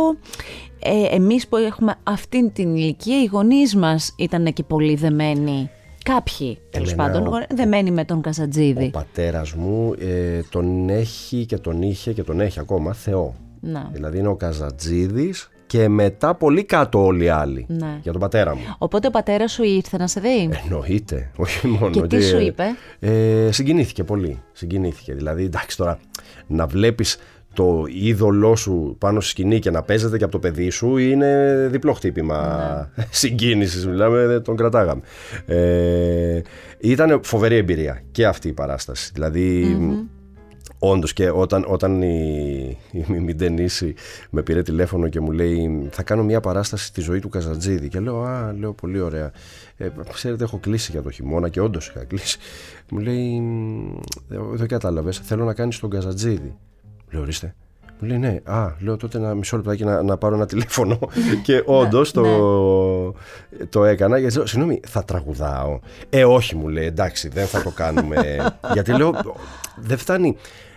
ε, εμείς που έχουμε αυτήν την ηλικία, οι γονείς μας ήταν και πολύ δεμένοι. Κάποιοι, τέλος Εμένα πάντων, ο- γονεί- δεμένοι με τον Ο Καζατζίδη. πατέρας μου ε, τον έχει και τον είχε και τον έχει ακόμα Θεό. Να. Δηλαδή είναι ο Καζατζίδης και μετά πολύ κάτω όλοι οι άλλοι. Ναι. Για τον πατέρα μου. Οπότε ο πατέρας σου ήρθε να σε δει; Εννοείται, όχι μόνο. Και τι ότι, σου ε, είπε; Ε, συγκινήθηκε πολύ. Συγκινήθηκε. Δηλαδή, εντάξει τώρα, να βλέπεις το είδωλό σου πάνω στη σκηνή και να παίζεται και από το παιδί σου είναι διπλό χτύπημα Ναι. συγκίνησης. Μιλάμε, δεν τον κρατάγαμε. Ε, ήταν φοβερή εμπειρία και αυτή η παράσταση. Δηλαδή, Όντως και όταν, όταν η, η Μιντενίση με πήρε τηλέφωνο και μου λέει θα κάνω μια παράσταση στη ζωή του Καζατζίδη και λέω α, λέω πολύ ωραία ε, ξέρετε έχω κλείσει για το χειμώνα και όντως είχα κλείσει μου λέει «Μ, δεν δεν κατάλαβες θέλω να κάνεις τον Καζατζίδη λέω ορίστε μου Μου λέει ναι, α, λέω τότε ένα μισό λεπτάκι να, να πάρω ένα τηλέφωνο. και όντως Ναι, το, το έκανα. Γιατί λέω, συγγνώμη, θα τραγουδάω. Ε, όχι, μου λέει, εντάξει, δεν θα το κάνουμε. γιατί λέω, δεν φτάνει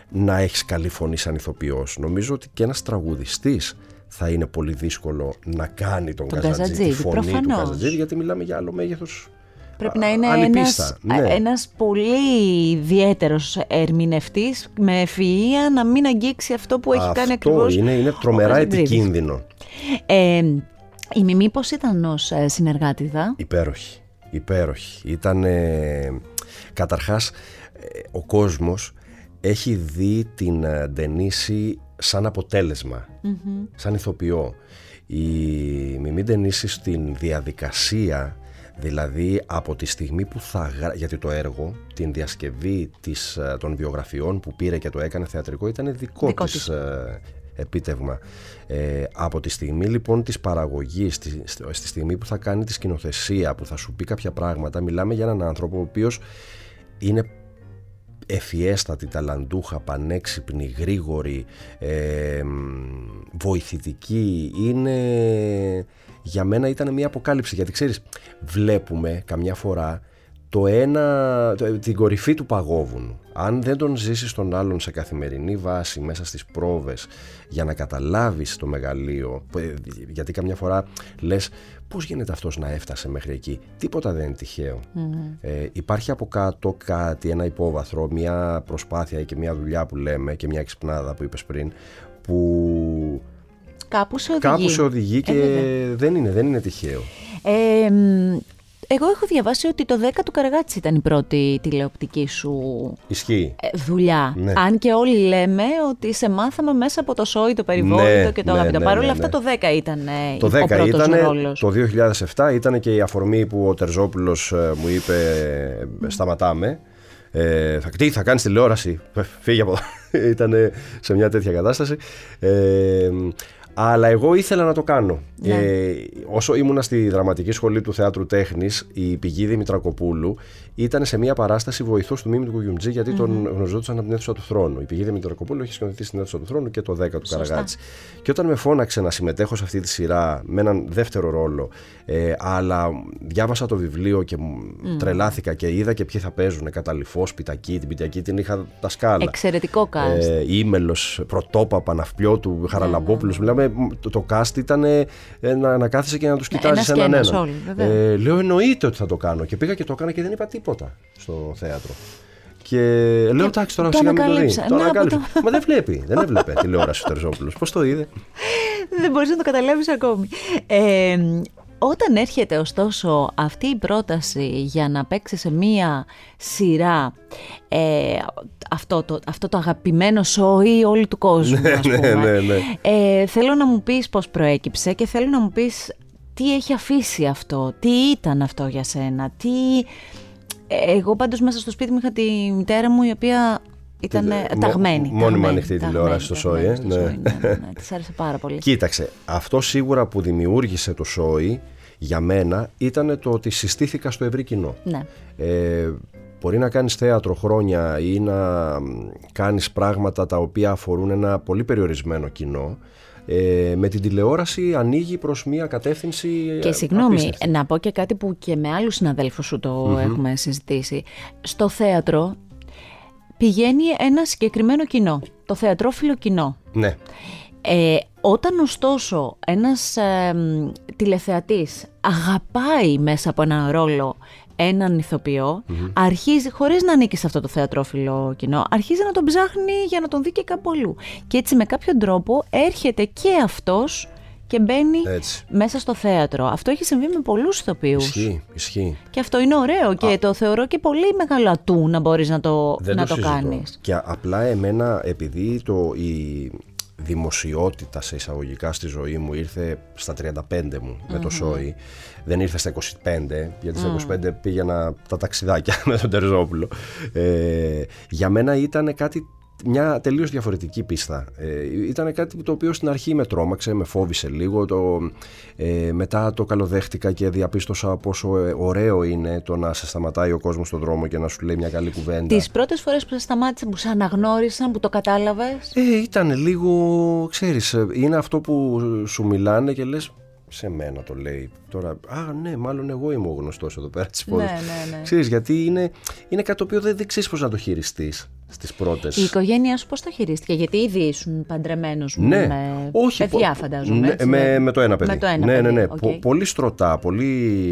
να έχεις καλή φωνή σαν ηθοποιός. Νομίζω ότι και ένας τραγουδιστής θα είναι πολύ δύσκολο να κάνει τον, Τον Καζατζή, τη Καζατζίδη, φωνή του προφανώς. Καζατζίδη, γιατί μιλάμε για άλλο μέγεθος. Πρέπει να είναι άλλη ένας, πίστα, ναι. ένας πολύ ιδιαίτερος ερμηνευτής με ευφυΐα να μην αγγίξει αυτό που έχει κάνει Αυτό ακριβώς είναι, είναι ο τρομερά Καζατζίδης. επικίνδυνο. Ε, η Μιμή πώς ήταν ως ε, συνεργάτηδα; Υπέροχη. Υπέροχη. Ήταν. καταρχάς, ε, ο κόσμος έχει δει την ε, Ντενίση σαν αποτελεσμα σαν ηθοποιό. Η Μιμή Ντενίση στην διαδικασία, δηλαδή από τη στιγμή που θα γρα... γιατί το έργο, την διασκευή της, ε, των βιογραφιών που πήρε και το έκανε θεατρικό ήταν δικό, Δικό της, της. ε, επίτευγμα. Ε, από τη στιγμή λοιπόν της παραγωγής, στη, στη στιγμή που θα κάνει τη σκηνοθεσία, που θα σου πει κάποια πράγματα, μιλάμε για έναν άνθρωπο ο οποίος είναι ευφιέστατη, ταλαντούχα, πανέξυπνη, γρήγορη, ε, μ, βοηθητική. Είναι... Για μένα ήταν μια αποκάλυψη, γιατί ξέρεις, βλέπουμε καμιά φορά το ένα, το- την κορυφή του παγόβουνου. Αν δεν τον ζήσεις τον άλλον σε καθημερινή βάση μέσα στις πρόβες για να καταλάβεις το μεγαλείο, που, ε, γιατί καμιά φορά λες πώς γίνεται αυτός να έφτασε μέχρι εκεί; Τίποτα δεν είναι τυχαίο. Ε, υπάρχει από κάτω κάτι, ένα υπόβαθρο, μια προσπάθεια και μια δουλειά που λέμε και μια εξυπνάδα που είπες πριν, που Κάπου σε οδηγεί. κάπου σε οδηγεί και βέβαια. δεν, είναι, δεν είναι τυχαίο. Ε, μ, εγώ έχω διαβάσει ότι το 10 του Καραγάτση ήταν η πρώτη τηλεοπτική σου Ισχύει. ε, δουλειά. Ναι. Αν και όλοι λέμε ότι σε μάθαμε μέσα από το σόι, το περιβόητο Ναι, και το ναι, αγαπητό. ναι, Παρ' όλα ναι, αυτά ναι. το 10 ήταν ε, Το ο 10 πρώτος ήταν, ρόλος. το 2007 ήταν και η αφορμή που ο Τερζόπουλος ε, μου είπε ε, σταματάμε. Ε, θα, τι θα κάνεις τηλεόραση, Ε, φύγε από εδώ. ήταν σε μια τέτοια κατάσταση. Ε, αλλά εγώ ήθελα να το κάνω. Ναι. Ε, όσο ήμουνα στη δραματική σχολή του θεάτρου τέχνης, η πηγή Δημητρακοπούλου ήταν σε μια παράσταση βοηθός του Μίμη του Κουγιουμτζή, γιατί τον γνωριζόντουσαν από την αίθουσα του θρόνου. Η πηγή Δημητρακοπούλου έχει σκηνοθετήσει στην αίθουσα του θρόνου και το 10 του Καραγάτση. Και όταν με φώναξε να συμμετέχω σε αυτή τη σειρά με έναν δεύτερο ρόλο, ε, αλλά διάβασα το βιβλίο και μου τρελάθηκα και είδα και ποιοι θα παίζουν. Καταληφός, Πιτακή, την Πιτακή την είχα τα σκάλα. Εξαιρετικό cast. Ε, Ήμελος, Πρωτόπαπα, Ναυπιώτου, Χαραλαμπόπουλος. Μιλάμε, μ, το, το cast ήταν ε, να, να κάθεσαι και να τους κοιτάζεις ένας και έναν ένας έναν. όλοι, βέβαια. Ε, λέω εννοείται ότι θα το κάνω. Και πήγα και το έκανα και δεν είπα τίποτα στο θέατρο. Και λέω εντάξει τώρα το σιγά μην το δει. ανακάλυψα. Το Να, ανακάλυψα. από Μα δεν βλέπει. Δεν έβλεπε τηλεόραση ο Τερζόπουλος. Πώς το είδε. Δεν μπορείς να το καταλάβεις ακόμη. Ε, όταν έρχεται ωστόσο αυτή η πρόταση για να παίξει σε μία σειρά ε, αυτό, το, αυτό το αγαπημένο σόι όλου του κόσμου ας ναι, πούμε. ναι, ναι. Ε, θέλω να μου πεις πώς προέκυψε και θέλω να μου πεις τι έχει αφήσει αυτό, τι ήταν αυτό για σένα, τι... Ε, Εγώ πάντως μέσα στο σπίτι μου είχα τη μητέρα μου η οποία ήταν Τη- ε, μο- ταγμένη. μόνιμα ταγμένη, ανοιχτή η ταγμένη, τηλεόραση στο ταγμένη Σόι, ε, στο ναι. Σόι, ναι, ναι, ναι. Της άρεσε πάρα πολύ. Κοίταξε, αυτό σίγουρα που δημιούργησε το σόι για μένα ήταν το ότι συστήθηκα στο ευρύ κοινό. Ναι. Ε, μπορεί να κάνεις θέατρο χρόνια ή να μ, κάνεις πράγματα τα οποία αφορούν ένα πολύ περιορισμένο κοινό. Ε, με την τηλεόραση ανοίγει προς μια κατεύθυνση Και ε, συγγνώμη, απίστευτη. να πω και κάτι που και με άλλους συναδέλφους σου το έχουμε συζητήσει. Στο θέατρο πηγαίνει ένα συγκεκριμένο κοινό, το θεατρόφιλο κοινό. Ναι, Ε, όταν ωστόσο ένας ε, μ, τηλεθεατής αγαπάει μέσα από έναν ρόλο έναν ηθοποιό, αρχίζει, χωρίς να ανήκει σε αυτό το θεατρόφιλο κοινό, αρχίζει να τον ψάχνει για να τον δει και κάπου αλλού. Και έτσι με κάποιον τρόπο έρχεται και αυτός και μπαίνει έτσι. μέσα στο θέατρο. Αυτό έχει συμβεί με πολλούς ηθοποιούς. Ισχύει, ισχύει. Και αυτό είναι ωραίο και το θεωρώ και πολύ μεγάλο ατού να μπορείς να το, Δεν να το, το, συζητώ. κάνεις. Και απλά εμένα, επειδή το, η δημοσιότητα σε εισαγωγικά στη ζωή μου ήρθε στα 35 μου με το σόι, δεν ήρθε στα 25, γιατί στα 25 πήγαινα τα ταξιδάκια με τον Τερζόπουλο. Ε, για μένα ήταν κάτι μια τελείως διαφορετική πίστα. Ε, ήταν κάτι το οποίο στην αρχή με τρόμαξε, με φόβησε λίγο. Το, ε, μετά το καλοδέχτηκα και διαπίστωσα πόσο ε, ωραίο είναι το να σε σταματάει ο κόσμος στον δρόμο και να σου λέει μια καλή κουβέντα. Τις πρώτες φορές που σε σταμάτησε, που σε αναγνώρισαν, που το κατάλαβες; Ε, ήταν λίγο, ξέρεις, ε, είναι αυτό που σου μιλάνε και λες σε μένα το λέει. Τώρα, α, ναι, μάλλον εγώ είμαι ο γνωστός εδώ πέρα της πόλης. Ναι, ναι, ναι. Ξέρεις, γιατί είναι, είναι κάτι το οποίο δεν, δεν ξέρεις πώς να το χειριστείς στις πρώτες. Η οικογένειά σου πώς το χειρίστηκε, γιατί ήδη ήσουν παντρεμένος Ναι, με όχι, παιδιά, πο- φαντάζομαι. ναι, έτσι, με, δεν- με το ένα παιδί. Με το ένα ναι, ναι, παιδί, ναι. οκ. Πο- πολύ στρωτά, πολύ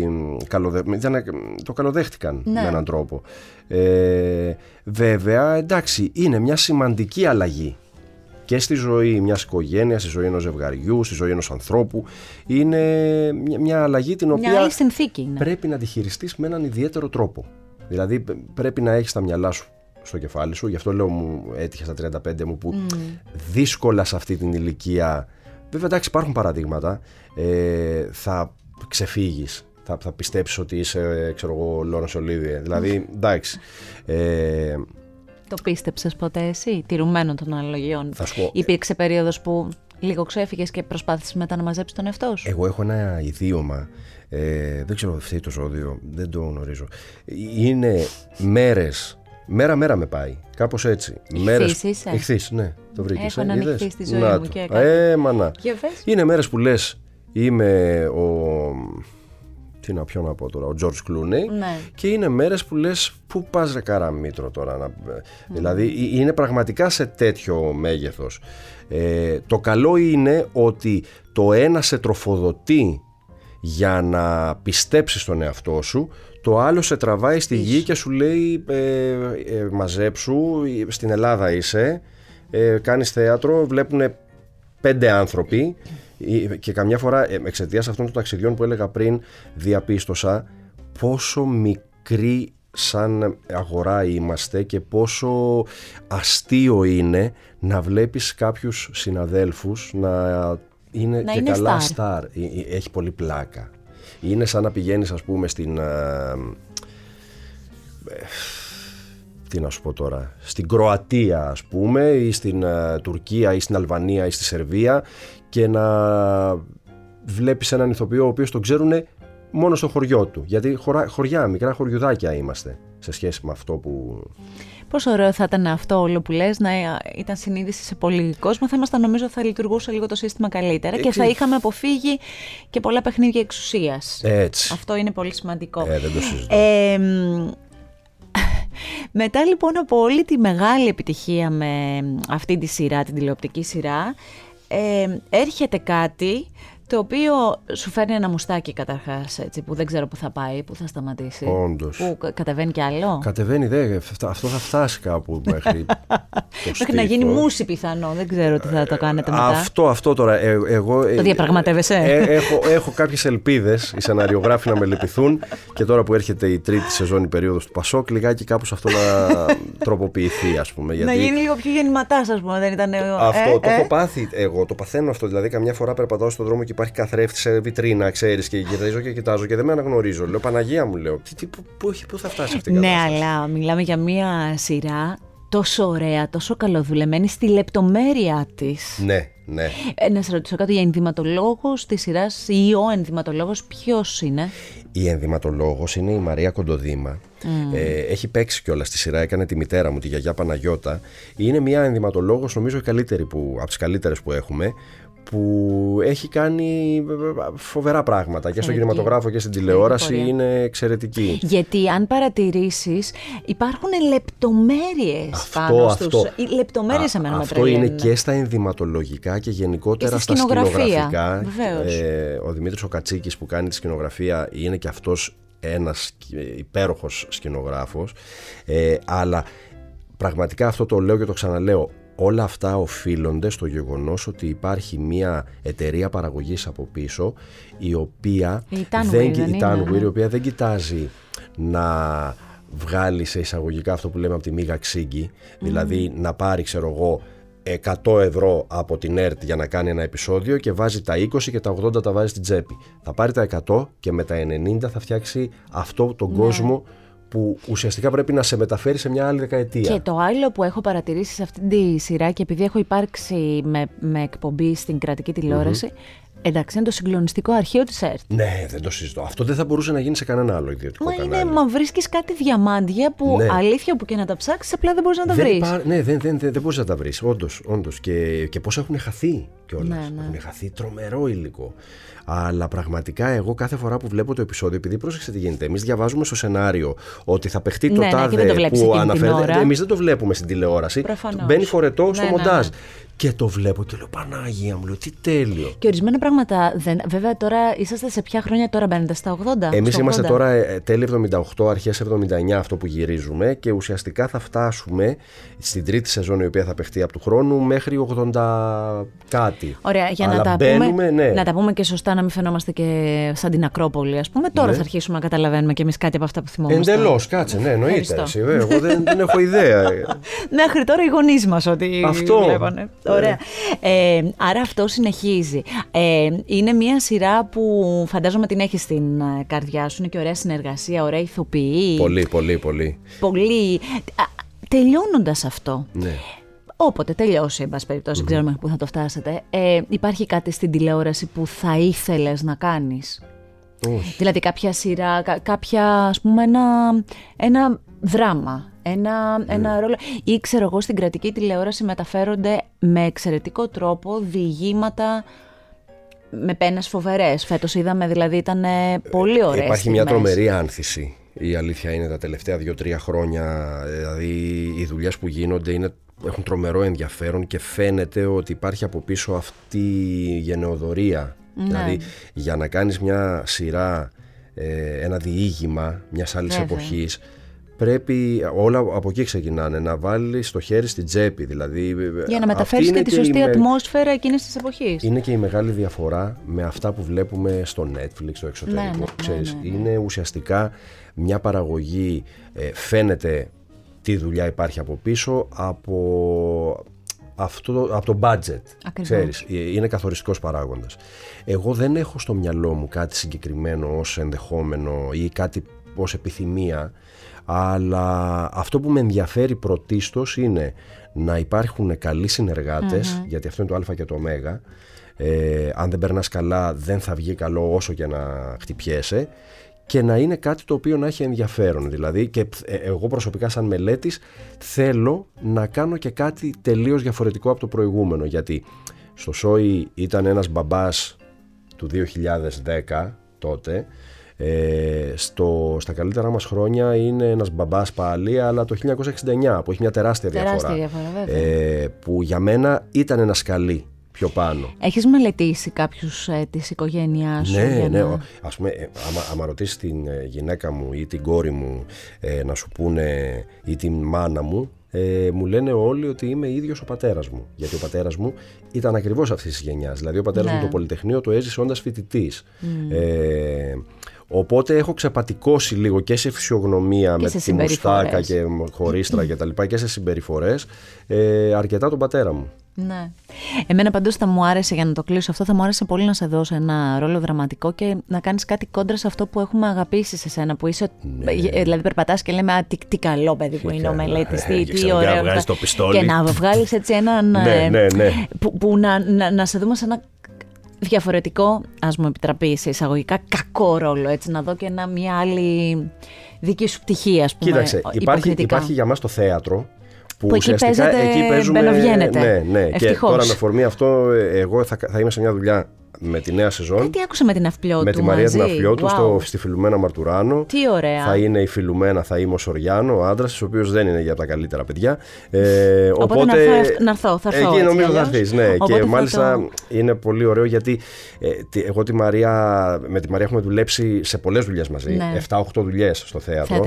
μ, καλοδε... ήταν, το καλοδέχτηκαν Ναι. με έναν τρόπο. Ε, βέβαια, εντάξει, είναι μια σημαντική αλλαγή και στη ζωή μιας οικογένειας, στη ζωή ενός ζευγαριού, στη ζωή ενός ανθρώπου. Είναι μια, μια αλλαγή την Μια οποία άλλη συνθήκη είναι. πρέπει να τη χειριστείς με έναν ιδιαίτερο τρόπο. Δηλαδή π- πρέπει να έχεις τα μυαλά σου στο κεφάλι σου, γι' αυτό λέω μου έτυχε στα 35 μου που δύσκολα σε αυτή την ηλικία, βέβαια εντάξει υπάρχουν παραδείγματα, ε, θα ξεφύγεις, θα, θα πιστέψεις ότι είσαι ξέρω εγώ Λόρενς Ολίβιε, δηλαδή εντάξει. Ε, Το πίστεψες ποτέ εσύ, τηρουμένο των αναλογιών. θα σου πω, Υπήρξε περίοδος που λίγο ξέφυγες και προσπάθησες μετά να μαζέψεις τον εαυτό σου; Εγώ έχω ένα ιδίωμα, ε, δεν ξέρω φταίει το ζώδιο, δεν το γνωρίζω. Είναι μέρες, μέρα-μέρα με πάει, κάπως έτσι. Ηχθής είσαι; Ηχθής, ναι, το βρήκες. Έχω έναν είδες; ηχθή στη ζωή Να μου το. και κάτι. Ε, μανά. Για πες. Είναι μέρες που λες, είμαι ο... Τι να, ποιο να πω τώρα, ο George Clooney Ναι. και είναι μέρες που λες πού πας ρε καραμίτρο τώρα να... δηλαδή ε- είναι πραγματικά σε τέτοιο μέγεθος ε, το καλό είναι ότι το ένα σε τροφοδοτεί για να πιστέψεις στον εαυτό σου το άλλο σε τραβάει στη γη και σου λέει ε, ε, μαζέψου ε, στην Ελλάδα είσαι ε, κάνεις θέατρο βλέπουν πέντε άνθρωποι ε, και καμιά φορά ε, εξαιτίας αυτών των ταξιδιών που έλεγα πριν διαπίστωσα πόσο μικρή σαν αγορά είμαστε και πόσο αστείο είναι να βλέπεις κάποιους συναδέλφους να είναι Να και είναι καλά star. στάρ. Έχει πολύ πλάκα. Είναι σαν να πηγαίνεις ας πούμε στην... ε, τι να σου πω τώρα, στην Κροατία ας πούμε ή στην ε, Τουρκία ή στην Αλβανία ή στη Σερβία και να βλέπεις έναν ηθοποιό ο οποίος τον ξέρουν μόνο στο χωριό του. Γιατί χωρά, χωριά, μικρά χωριουδάκια είμαστε σε σχέση με αυτό που... Πόσο ωραίο θα ήταν αυτό όλο που λες να ήταν συνείδηση σε πολύ κόσμο. Θα ήμασταν νομίζω θα λειτουργούσε λίγο το σύστημα καλύτερα και θα ξέρεις. είχαμε αποφύγει και πολλά παιχνίδια εξουσίας. Έτσι. Αυτό είναι πολύ σημαντικό. Ε, δεν το συζητώ. Ε, μ, μετά λοιπόν από όλη τη μεγάλη επιτυχία με αυτή τη σειρά, την τηλεοπτική σειρά, ε, έρχεται κάτι το οποίο σου φέρνει ένα μουστάκι καταρχάς, έτσι, που δεν ξέρω που θα πάει, που θα σταματήσει. Όντως. Που κα- κατεβαίνει κι άλλο; Κατεβαίνει, δε, φτα- αυτό θα φτάσει κάπου μέχρι το Μέχρι να γίνει στήθος. μουσι πιθανό, δεν ξέρω τι θα το κάνετε μετά. Αυτό, αυτό τώρα. ε, εγώ, ε, Το διαπραγματεύεσαι; ε, έχω, έχω κάποιες ελπίδες οι σεναριογράφοι να με λυπηθούν και τώρα που έρχεται η τρίτη σεζόν η περίοδος του Πασόκ, λιγάκι κάπως αυτό να τροποποιηθεί, ας πούμε. Να γίνει λίγο πιο γεννηματάς, ας πούμε, δεν ήταν. Αυτό ε, το ε. έχω πάθει εγώ, το παθαίνω αυτό. Δηλαδή, καμιά φορά περπατάω στον δρόμο και υπάρχει καθρέφτη σε βιτρίνα, ξέρεις, και γυρίζω και κοιτάζω και δεν με αναγνωρίζω. Λέω Παναγία μου, λέω. Τι, τι, πού, πού, έχει- πού θα φτάσει αυτή η Ναι, κατάσταση; αλλά μιλάμε για μία σειρά τόσο ωραία, τόσο καλοδουλεμένη στη λεπτομέρειά της. Ναι, ναι. Ε, να σε ρωτήσω κάτι για ενδυματολόγος της σειράς ή ο ενδυματολόγος ποιος είναι; Η ενδυματολόγος είναι η Μαρία Κοντοδήμα. Ε, έχει παίξει κιόλας στη σειρά, έκανε τη μητέρα μου, τη γιαγιά Παναγιώτα. Είναι μια ενδυματολόγος, νομίζω η καλύτερη που, από τις καλύτερες που έχουμε, που έχει κάνει ε, φοβερά πράγματα και στον Εξαιρετική. κινηματογράφο και στην τηλεόραση πορεία. είναι εξαιρετική. Γιατί αν παρατηρήσεις υπάρχουν λεπτομέρειες Αυτό, πάνω αυτό. στους... Οι λεπτομέρειες Α, εμένα με Αυτό είναι τρελαίνουν. και στα ενδυματολογικά και γενικότερα Και στη στα σκηνογραφία, σκηνογραφικά. βεβαίως. Ε, ο Δημήτρης ο Κατσίκης που κάνει τη σκηνογραφία είναι και αυτός ένας υπέροχος σκηνογράφος. Ε, αλλά πραγματικά αυτό το λέω και το ξαναλέω. Όλα αυτά οφείλονται στο γεγονός ότι υπάρχει μια εταιρεία παραγωγής από πίσω η οποία, Η Tanweer, δεν, δεν η είναι, Tanweer, ναι. η οποία δεν κοιτάζει να βγάλει σε εισαγωγικά αυτό που λέμε από τη μίγα ξύγκη, δηλαδή να πάρει ξέρω εγώ 100 ευρώ από την ΕΡΤ για να κάνει ένα επεισόδιο και βάζει τα 20 και τα 80 τα βάζει στην τσέπη. Θα πάρει τα 100 και με τα 90 θα φτιάξει αυτό τον κόσμο που ουσιαστικά πρέπει να σε μεταφέρει σε μια άλλη δεκαετία. Και το άλλο που έχω παρατηρήσει σε αυτή τη σειρά και επειδή έχω υπάρξει με, με εκπομπή στην κρατική Εντάξει, είναι το συγκλονιστικό αρχείο της ΕΡΤ. Ναι, δεν το συζητώ. Αυτό δεν θα μπορούσε να γίνει σε κανένα άλλο ιδιωτικό μα κανάλι. Είναι, μα βρίσκεις κάτι διαμάντια που ναι. αλήθεια που και να τα ψάξεις, απλά δεν μπορείς να τα βρεις. Ναι, δεν, δεν, δεν, δεν μπορείς να τα βρεις. Όντως. Όντως. Και, και πώς έχουν χαθεί κιόλας. Ναι, ναι. Έχουν χαθεί τρομερό υλικό. Αλλά πραγματικά εγώ κάθε φορά που βλέπω το επεισόδιο, επειδή πρόσεξε τι γίνεται, εμείς διαβάζουμε στο σενάριο ότι θα παιχτεί το ναι, τάδε ναι, που αναφέρεται. Εμείς δεν το βλέπουμε στην τηλεόραση. Προφανώς. Μπαίνει φορετό στο ναι, ναι, μοντάζ. Και το βλέπω και λέω Πανάγια μου, λέω τι τέλειο. Και ορισμένα πράγματα. Δεν... Βέβαια τώρα είσαστε σε ποια χρόνια τώρα μπαίνετε, στα 80. Εμείς είμαστε τώρα ε, τέλη 78, αρχές 79 αυτό που γυρίζουμε και ουσιαστικά θα φτάσουμε στην τρίτη σεζόν η οποία θα παιχτεί από του χρόνου μέχρι 80 κάτι. Ωραία, για να τα, πούμε, ναι. να τα πούμε και σωστά, να μην φαινόμαστε και σαν την Ακρόπολη, ας πούμε. Τώρα ναι. θα αρχίσουμε να καταλαβαίνουμε κι εμείς κάτι από αυτά που θυμόμαστε. Εντελώς, κάτσε, ναι, εννοείται. Εσύ, εγώ δεν, δεν έχω ιδέα. Μέχρι τώρα οι γονείς μας ότι αυτό. βλέπανε. Ωραία. Ε, άρα αυτό συνεχίζει. Ε, είναι μια σειρά που φαντάζομαι την έχεις στην ε, καρδιά σου. Είναι και ωραία συνεργασία, ωραία ηθοποιή. Πολύ, πολύ, πολύ. Πολύ. Τελειώνοντας αυτό. Ναι. Όποτε τελειώσει, εν πάση περιπτώσει, mm-hmm. ξέρουμε πού θα το φτάσετε. Ε, υπάρχει κάτι στην τηλεόραση που θα ήθελες να κάνεις; Δηλαδή κάποια σειρά, κάποια ας πούμε ένα, ένα δράμα, ένα, ένα ναι. ρόλο. Ή ξέρω εγώ στην κρατική τηλεόραση μεταφέρονται με εξαιρετικό τρόπο διηγήματα με πένες φοβερές. Φέτος είδαμε δηλαδή ήταν πολύ ωραίες Υπάρχει μια τρομερή άνθηση. Η αλήθεια είναι τα τελευταία δύο-τρία χρόνια, δηλαδή οι δουλειές που γίνονται είναι, έχουν τρομερό ενδιαφέρον και φαίνεται ότι υπάρχει από πίσω αυτή η γενεοδορία. Ναι. Δηλαδή για να κάνεις μια σειρά, ε, ένα διήγημα μιας άλλης Βέβαια. εποχής πρέπει όλα από εκεί ξεκινάνε να βάλεις το χέρι στην τσέπη δηλαδή, για να μεταφέρεις και τη σωστή ατμόσφαιρα εκείνης της εποχής. είναι και η μεγάλη διαφορά με αυτά που βλέπουμε στο Netflix στο εξωτερικό ναι, ναι, Ξέρεις, ναι, είναι ουσιαστικά μια παραγωγή ε, φαίνεται τι δουλειά υπάρχει από πίσω από, αυτό, από το budget. Ξέρεις, ε, είναι καθοριστικός παράγοντας. Εγώ δεν έχω στο μυαλό μου κάτι συγκεκριμένο ως ενδεχόμενο ή κάτι ως επιθυμία αλλά αυτό που με ενδιαφέρει πρωτίστως είναι να υπάρχουν καλοί γιατί αυτό είναι το α και το ω. Ε, αν δεν περνάς καλά δεν θα βγει καλό όσο και να χτυπιέσαι και να είναι κάτι το οποίο να έχει ενδιαφέρον. Δηλαδή και ε, εγώ προσωπικά σαν μελέτης θέλω να κάνω και κάτι τελείως διαφορετικό από το προηγούμενο. Γιατί στο Σόι ήταν ένας μπαμπάς του 2010 τότε ε, στο, στα καλύτερα μας χρόνια είναι ένας μπαμπάς πάλι αλλά το 1969 που έχει μια τεράστια, τεράστια διαφορά, ε, που για μένα ήταν ένα σκαλί πιο πάνω. Έχεις μελετήσει κάποιους ε, της οικογένειάς σου Ναι, ναι. Να... Ας πούμε, ε, άμα, άμα ρωτήσεις την ε, γυναίκα μου ή την κόρη μου ε, να σου πούνε ή την μάνα μου ε, μου λένε όλοι ότι είμαι ίδιος ο πατέρας μου. Γιατί ο πατέρας μου ήταν ακριβώς αυτής της γενιάς. Δηλαδή ο πατέρας ναι. μου το Πολυτεχνείο το έζησε όντας φοιτητής. Mm. Ε, Οπότε έχω ξεπατικώσει λίγο και σε φυσιογνωμία με τη μουστάκα και χωρίστρα και τα λοιπά και σε συμπεριφορές ε, αρκετά τον πατέρα μου. Ναι. Εμένα παντού θα μου άρεσε, για να το κλείσω αυτό, θα μου άρεσε πολύ να σε δώσω ένα ρόλο δραματικό και να κάνεις κάτι κόντρα σε αυτό που έχουμε αγαπήσει σε σένα. Που είσαι. Ναι. Ε, δηλαδή, περπατάς και λέμε Α, τι, τι καλό παιδί που είναι ο μελέτης, τι, τι ωραίο. Και να βγάλεις έτσι έναν. ναι, ναι, ναι. Που, που να, να, να σε δούμε σε ένα διαφορετικό, ας μου επιτραπείς σε εισαγωγικά, κακό ρόλο, έτσι, να δω και ένα, μια άλλη δική σου πτυχή, ας πούμε, Κοίταξε, υπάρχει, υπάρχει για μας το θέατρο, που, που εκεί παίζετε, εκεί παίζουμε, Ναι, ναι. Και τώρα με αφορμή αυτό, εγώ θα, θα είμαι σε μια δουλειά με τη νέα σεζόν. τι άκουσα με την Αυπλιώτου. Με τη Μαρία την Αυπλιώτου wow. στη Φιλουμένα Μαρτουράνο. Τι ωραία. Θα είναι η Φιλουμένα, θα είμαι ο Σοριάνο, ο άντρας, ο οποίος δεν είναι για τα καλύτερα παιδιά. Ε, οπότε, οπότε να έρθω, θα έρθω. Εκεί νομίζω θα έρθεις. Ναι. και μάλιστα το... είναι πολύ ωραίο γιατί ε, εγώ τη Μαρία, με τη Μαρία έχουμε δουλέψει σε πολλές δουλειές μαζί. Ναι. 7-8 δουλειές στο θέατρο.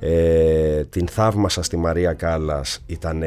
Ε, την θαύμασα στη Μαρία Κάλλας. Ήταν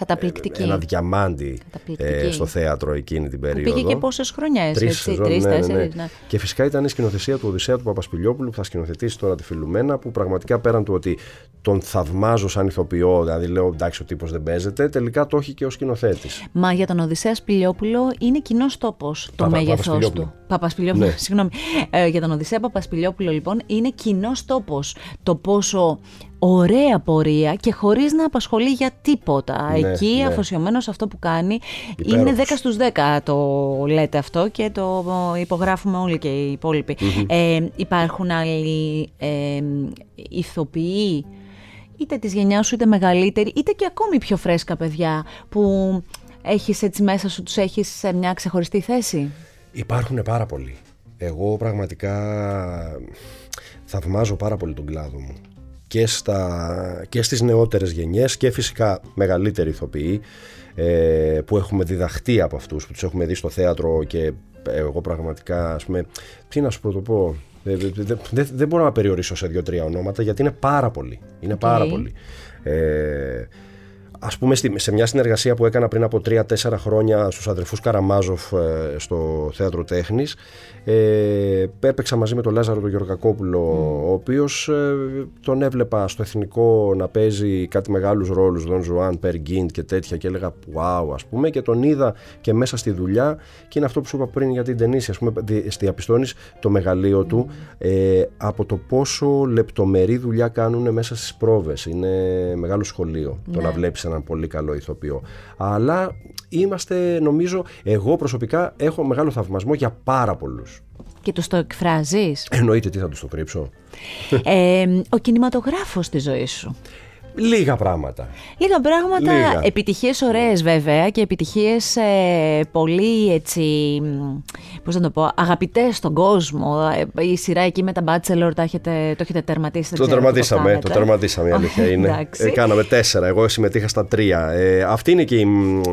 Καταπληκτική. ένα διαμάντι ε, στο θέατρο εκείνη την περίοδο. Πήγε και πόσες χρονιές. Τρεις, τρεις, ναι, ναι, ναι. ναι. Και φυσικά ήταν η σκηνοθεσία του Οδυσσέα του Παπασπιλιόπουλου που θα σκηνοθετήσει τώρα τη Φιλουμένα, που πραγματικά πέραν του ότι τον θαυμάζω σαν ηθοποιό, δηλαδή λέω εντάξει ο τύπος δεν παίζεται, τελικά το έχει και ο σκηνοθέτης. Μα για τον Οδυσσέα Σπιλιόπουλο είναι κοινός τόπος το μέγεθό του. Παπασπιλιόπουλο, ναι. συγγνώμη. Ε, για τον Οδυσσέα Παπασπιλιόπουλο λοιπόν είναι κοινός τόπος το πόσο ωραία πορεία και χωρίς να απασχολεί για τίποτα. Ναι, Εκεί ναι. αφοσιωμένος σε αυτό που κάνει είναι 10 στους 10 το λέτε αυτό και το υπογράφουμε όλοι και οι υπολοιποι Ε, υπάρχουν άλλοι ε, ηθοποιοί είτε της γενιάς σου είτε μεγαλύτερη είτε και ακόμη πιο φρέσκα παιδιά που έχεις έτσι μέσα σου τους έχεις σε μια ξεχωριστή θέση; Υπάρχουν πάρα πολλοί. Εγώ πραγματικά θαυμάζω πάρα πολύ τον κλάδο μου και, στα, και στις νεότερες γενιές και φυσικά μεγαλύτεροι ηθοποιοί ε, που έχουμε διδαχτεί από αυτούς, που τους έχουμε δει στο θέατρο και εγώ πραγματικά, ας πούμε, τι να σου πω το πω, δεν, δεν, μπορώ να περιορίσω σε δύο-τρία ονόματα γιατί είναι πάρα πολύ. Είναι πάρα πολύ. Ε, ας πούμε σε μια συνεργασία που έκανα πριν από 3-4 χρόνια στους αδερφούς Καραμάζοφ ε, στο Θέατρο Τέχνης ε, έπαιξα μαζί με τον Λάζαρο τον Γεωργακόπουλο ο οποίος ε, τον έβλεπα στο εθνικό να παίζει κάτι μεγάλους ρόλους Δον Ζουάν, Πέερ Γκυντ και τέτοια και έλεγα wow ας πούμε και τον είδα και μέσα στη δουλειά και είναι αυτό που σου είπα πριν για την ταινίση ας πούμε διαπιστώνεις το μεγαλείο του ε, από το πόσο λεπτομερή δουλειά κάνουν μέσα στις πρόβες. Είναι μεγάλο σχολείο το να ναι. βλέπεις έναν πολύ καλό ηθοποιό. Αλλά είμαστε νομίζω εγώ προσωπικά έχω μεγάλο θαυμασμό για πάρα πολλούς και τους το εκφράζεις; Εννοείται τι θα τους το κρύψω. Ε, ο κινηματογράφος της ζωής σου. Λίγα πράγματα. Λίγα πράγματα. Λίγα. Επιτυχίες ωραίες βέβαια και επιτυχίες ε, πολύ έτσι, πώς να το πω, αγαπητές στον κόσμο. Ε, η σειρά εκεί με τα Bachelor το έχετε, το έχετε τερματίσει. Το τερματίσαμε, το, τερματίσαμε η αλήθεια είναι. ε, κάναμε τέσσερα, εγώ συμμετείχα στα τρία. Ε, αυτή είναι και η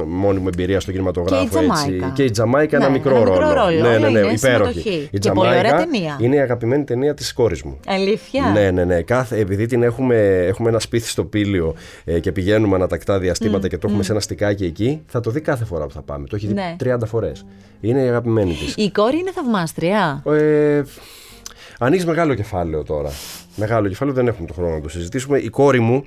μόνη μου εμπειρία στο κινηματογράφο. Και η Τζαμάικα. Και η Τζαμάικα ναι, ένα μικρό ένα ρόλο. ρόλο. Ναι, ναι, ναι, ναι, υπέροχη. Η Τζαμάικα είναι η αγαπημένη ταινία της κόρης μου. Αλήθεια; Ναι, ναι, ναι. Κάθε, επειδή την έχουμε, έχουμε ένα σπίτι στο πήλιο ε, και πηγαίνουμε ανατακτά διαστήματα mm, και το έχουμε mm. σε ένα στικάκι εκεί, θα το δει κάθε φορά που θα πάμε. Το έχει δει ναι. 30 φορές. Είναι η αγαπημένη της. Η κόρη είναι θαυμάστρια. Ε, ανοίγεις μεγάλο κεφάλαιο τώρα. Μεγάλο κεφάλαιο, δεν έχουμε το χρόνο να το συζητήσουμε. Η κόρη μου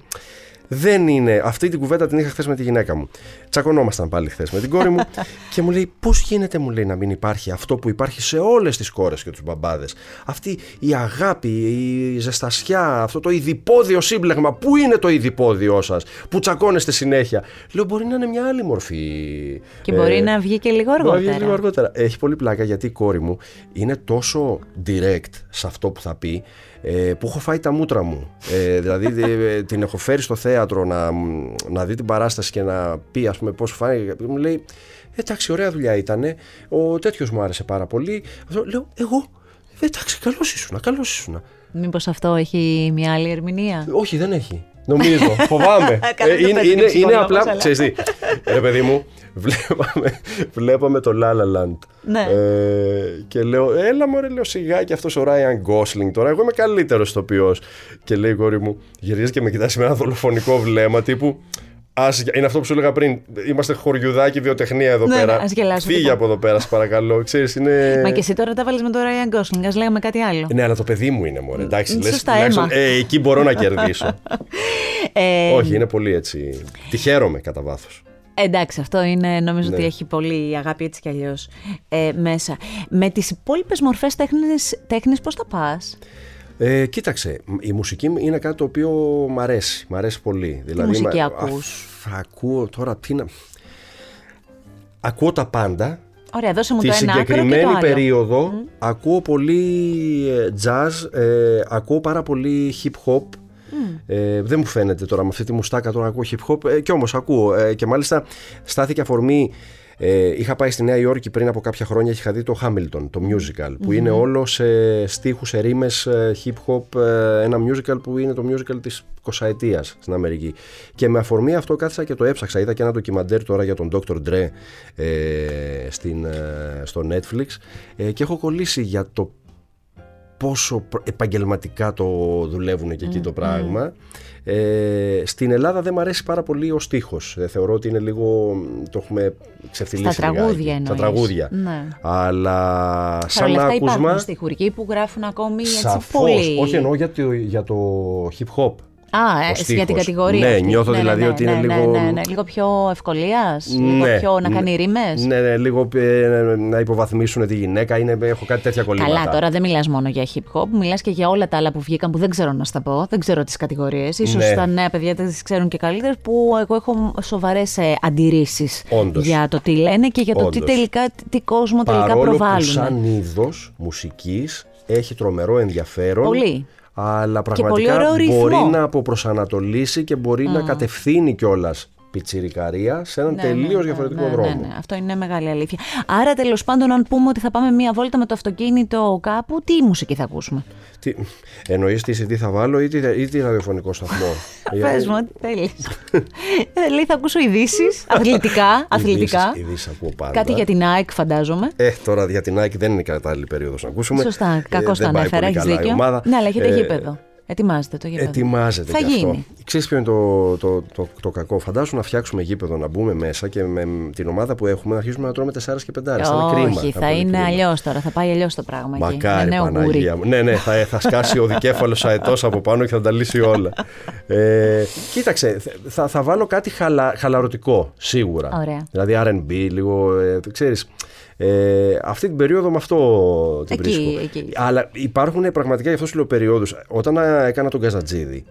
δεν είναι. Αυτή την κουβέντα την είχα χθες με τη γυναίκα μου. Τσακωνόμασταν πάλι χθες με την κόρη μου και μου λέει: Πώς γίνεται, μου λέει, να μην υπάρχει αυτό που υπάρχει σε όλες τις κόρες και τους μπαμπάδες. Αυτή η αγάπη, η ζεστασιά, αυτό το ειδipόδιο σύμπλεγμα. Πού είναι το ειδipόδιό σας που τσακώνεστε συνέχεια; Λέω: Μπορεί να είναι μια άλλη μορφή. Και μπορεί ε, να βγει και λίγο αργότερα. βγει λίγο αργότερα. Έχει πολύ πλάκα γιατί η κόρη μου είναι τόσο direct σε αυτό που θα πει ε, που έχω φάει τα μούτρα μου. Ε, δηλαδή ε, την έχω φέρει στο θέατρο να, να δει την παράσταση και να πει ας πούμε πώς φάει. Μου λέει εντάξει ωραία δουλειά ήταν, ο τέτοιος μου άρεσε πάρα πολύ. Αυτό, λέω εγώ, εντάξει καλός ήσουν, καλός ήσουν. Μήπως αυτό έχει μια άλλη ερμηνεία; Όχι δεν έχει. Νομίζω, φοβάμαι. ε, είναι, είναι, είναι απλά, ξέρεις τι, ρε παιδί μου, βλέπαμε, βλέπαμε το La La Land. Ναι. Ε, και λέω, έλα μωρέ, λέω σιγά και αυτός ο Ryan Gosling τώρα, εγώ είμαι καλύτερος τοπιός. Και λέει η κόρη μου, γυρίζει και με κοιτάζει με ένα δολοφονικό βλέμμα τύπου, Ας, είναι αυτό που σου έλεγα πριν. Είμαστε χωριουδάκι βιοτεχνία εδώ ναι, πέρα. Ναι, Φύγε από εδώ πέρα, παρακαλώ. Ξέρεις, είναι... Μα και εσύ τώρα τα βάλεις με το Ryan Gosling. Α λέγαμε κάτι άλλο. Ναι, αλλά το παιδί μου είναι μόνο. Εντάξει, λες, αίμα. ε, εκεί μπορώ να κερδίσω. ε... Όχι, είναι πολύ έτσι. Τη χαίρομαι κατά βάθος. Εντάξει, αυτό είναι, νομίζω ναι. ότι έχει πολύ αγάπη έτσι κι αλλιώς ε, μέσα. Με τις υπόλοιπες μορφές τέχνης, πώς τα πας; Ε, κοίταξε, η μουσική είναι κάτι το οποίο μ' αρέσει, μ' αρέσει πολύ. Τι δηλαδή, μουσική ακούς; ακούω τώρα, τι να... Ακούω τα πάντα. Ωραία, δώσε μου Τη το ένα συγκεκριμένη και περίοδο ακούω πολύ ε, jazz, ε, ακούω πάρα πολύ hip hop. Ε, δεν μου φαίνεται τώρα με αυτή τη μουστάκα τώρα ακούω hip hop ε, και όμως ακούω ε, και μάλιστα στάθηκε αφορμή ε, είχα πάει στη Νέα Υόρκη πριν από κάποια χρόνια και είχα δει το Hamilton, το musical, που είναι όλο σε στίχους, σε ρήμες ε, hip hop, ε, ένα musical που είναι το musical της 20 ετίας στην Αμερική. Και με αφορμή αυτό κάθισα και το έψαξα. Είδα και ένα ντοκιμαντέρ τώρα για τον Dr. Dre ε, στην, στο Netflix και έχω κολλήσει για το πόσο επαγγελματικά το δουλεύουν και εκεί το πράγμα. Ε, στην Ελλάδα δεν μου αρέσει πάρα πολύ ο στίχος. Ε, θεωρώ ότι είναι λίγο. Το έχουμε ξεφτυλίσει. Στα τραγούδια εννοείς. Στα τραγούδια. Ναι. Αλλά σαν Παρ' όλα αυτά άκουσμα. υπάρχουν στιχουργοί που γράφουν ακόμη έτσι Σαφώς. πολύ. Όχι εννοώ για το, για το hip hop. Α, ε, ο για την στίχος. κατηγορία. Ναι, αυτή. νιώθω δηλαδή ναι, ότι είναι ναι, λίγο- Ναι, ναι, ναι, λίγο πιο ευκολίας, λίγο Ναι, πιο να ναι. κάνει ρήμες. Ναι, ναι, λίγο ε, να υποβαθμίσουν τη γυναίκα. Είναι, έχω κάτι τέτοια κολλήματα. Καλά, τώρα δεν μιλάς μόνο για hip hop, μιλάς και για όλα τα άλλα που βγήκαν που δεν ξέρω να στα πω. Δεν ξέρω τις κατηγορίες. σω Ναι. τα νέα παιδιά τις ξέρουν και καλύτερε, που εγώ έχω σοβαρές αντιρρήσεις Όντως. για το τι λένε και για το τι Όντως. τελικά, τι κόσμο τελικά Παρόλο προβάλλουν. που σαν είδος μουσικής έχει τρομερό ενδιαφέρον. Πολύ. Αλλά πολύ πραγματικά ωραίο ρυθμό. μπορεί να αποπροσανατολίσει και μπορεί να κατευθύνει κιόλας πιτσιρικαρία σε έναν Ναι, τελείως ναι, διαφορετικό ναι, ναι, δρόμο. ναι, Αυτό είναι μεγάλη αλήθεια. Άρα, τέλος πάντων, αν πούμε ότι θα πάμε μία βόλτα με το αυτοκίνητο κάπου, τι μουσική θα ακούσουμε; Τι, εννοείς τι CD θα βάλω ή τι, ή τι ραδιοφωνικό σταθμό; Πες μου, ό,τι θέλεις. Λέει, θα ακούσω ειδήσεις, αθλητικά. αθλητικά. Ειδήσεις, ειδήσεις ακούω πάντα. Κάτι για την ΑΕΚ, φαντάζομαι. Ε, τώρα για την Nike δεν είναι η κατάλληλη περίοδος να ακούσουμε. Σωστά, Ε, κακώ το δεν πάει ανέφερα, πολύ έχεις καλά η δίκιο. ομάδα. Ναι, αλλά έχετε Ε, γήπεδο. Ετοιμάζεται το γήπεδο. Ετοιμάζεται Θα και γίνει. αυτό. Ξέρεις ποιο είναι το, το, το, το κακό; Φαντάσου να φτιάξουμε γήπεδο, να μπούμε μέσα και με την ομάδα που έχουμε να αρχίσουμε να τρώμε 4 και 5. Θα είναι κρίμα. Όχι, θα πολύ είναι κρίμα. αλλιώς τώρα. Θα πάει αλλιώς το πράγμα εκεί. Μακάρι Με νέο Παναγία γούρι. μου. Ναι, ναι, θα, θα σκάσει ο δικέφαλος αετός από πάνω και θα τα λύσει όλα. Ε, κοίταξε, θα, θα βάλω κάτι χαλα, χαλαρωτικό, σίγουρα. Ωραία. Δηλαδή R&B, λίγο, ε, ξέρεις, ε, αυτή την περίοδο με αυτό την Εκεί, βρίσκω. εκεί. Αλλά υπάρχουν πραγματικά, γι' αυτό σου λέω περιόδους. Όταν α, έκανα τον Καζατζίδη,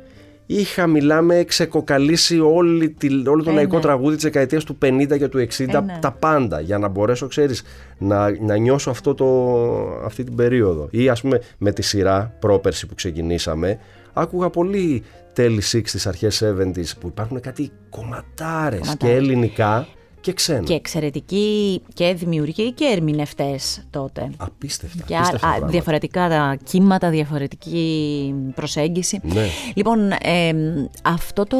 είχα, μιλάμε, ξεκοκαλίσει όλη τη, όλο το Ε, λαϊκό ναι. τραγούδι της δεκαετίας του 50 και του 60, Ε, ναι. τα πάντα, για να μπορέσω, ξέρεις, να, να νιώσω αυτό το, αυτή την περίοδο. Ή ας πούμε με τη σειρά πρόπερση που ξεκινήσαμε, άκουγα πολύ τέλη 60s, αρχές 70s, που υπάρχουν κάτι κομματάρες και Κομματάρες. ελληνικά και ξένα. Και εξαιρετικοί και δημιουργοί και ερμηνευτές τότε. Απίστευτα. Και απίστευτα α, πράγματα. διαφορετικά τα κύματα, διαφορετική προσέγγιση. Ναι. Λοιπόν, ε, αυτό το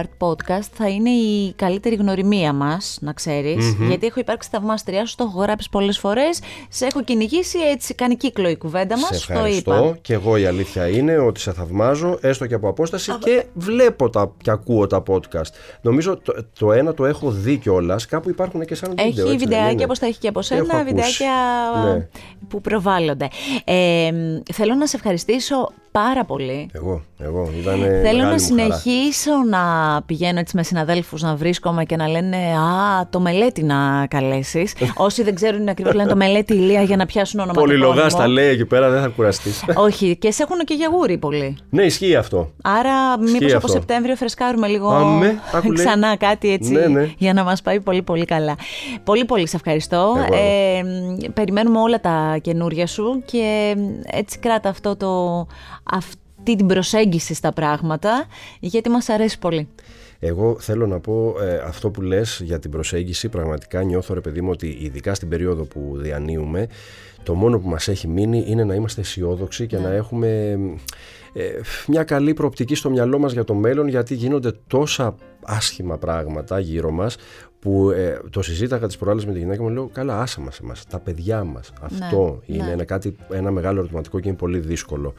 art podcast θα είναι η καλύτερη γνωριμία μας, να ξερεις γιατί έχω υπάρξει θαυμάστριά σου, το έχω γράψει πολλές φορές, σε έχω κυνηγήσει, έτσι κάνει κύκλο η κουβέντα μας, Σε το είπα. ευχαριστώ και εγώ η αλήθεια είναι ότι σε θαυμάζω έστω και από απόσταση και βλέπω τα, και ακούω τα podcast. Νομίζω το, το ένα το έχω δει κιόλας, κάπου υπάρχουν και σαν βίντεο. Έχει έτσι δεν βιντεάκια είναι; όπως τα έχει και από Έχω σένα, ακούσει. βιντεάκια Ναι. που προβάλλονται. Ε, θέλω να σε ευχαριστήσω πάρα πολύ. Εγώ, εγώ. Ήταν Θέλω να συνεχίσω να πηγαίνω έτσι με συναδέλφους να βρίσκομαι και να λένε «Α, το μελέτη να καλέσεις». Όσοι δεν ξέρουν είναι ακριβώς λένε το μελέτη ηλία για να πιάσουν ονοματεπώνυμο. Πολυλογά τα λέει εκεί πέρα, δεν θα κουραστείς. Όχι, και σε έχουν και για γούρι πολύ. ναι, ισχύει αυτό. Άρα μήπως από αυτό. Σεπτέμβριο φρεσκάρουμε λίγο Αμέ, άκου λέει. ξανά κάτι έτσι Ναι, ναι. για να μας πάει πολύ πολύ καλά. Πολύ πολύ σε ευχαριστώ. Εγώ. Ε, περιμένουμε όλα τα καινούρια σου και έτσι κράτα αυτό το, αυτή την προσέγγιση στα πράγματα γιατί μας αρέσει πολύ. Εγώ θέλω να πω ε, αυτό που λες για την προσέγγιση. Πραγματικά νιώθω ρε παιδί μου ότι ειδικά στην περίοδο που διανύουμε το μόνο που μας έχει μείνει είναι να είμαστε αισιόδοξοι και να έχουμε ε, μια καλή προοπτική στο μυαλό μας για το μέλλον γιατί γίνονται τόσα άσχημα πράγματα γύρω μας που ε, το συζήταγα τις προάλλες με τη γυναίκα μου λέω καλά άσε μας εμάς, τα παιδιά μας αυτό είναι ναι. ένα, κάτι, ένα μεγάλο ερωτηματικό και είναι πολύ δύσκολο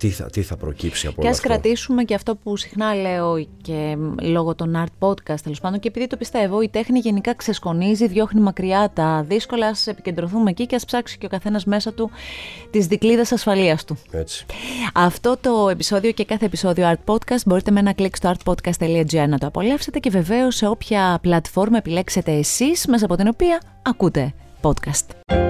τι θα, τι θα προκύψει από Και όλο ας αυτό. κρατήσουμε και αυτό που συχνά λέω και λόγω των art podcast τέλος πάντων και επειδή το πιστεύω, η τέχνη γενικά ξεσκονίζει, διώχνει μακριά τα δύσκολα, ας επικεντρωθούμε εκεί και ας ψάξει και ο καθένας μέσα του τις δικλείδες ασφαλείας του. Έτσι. Αυτό το επεισόδιο και κάθε επεισόδιο Art Podcast μπορείτε με ένα κλικ στο artpodcast.gr να το απολαύσετε και βεβαίως σε όποια πλατφόρμα επιλέξετε εσείς μέσα από την οποία ακούτε podcast.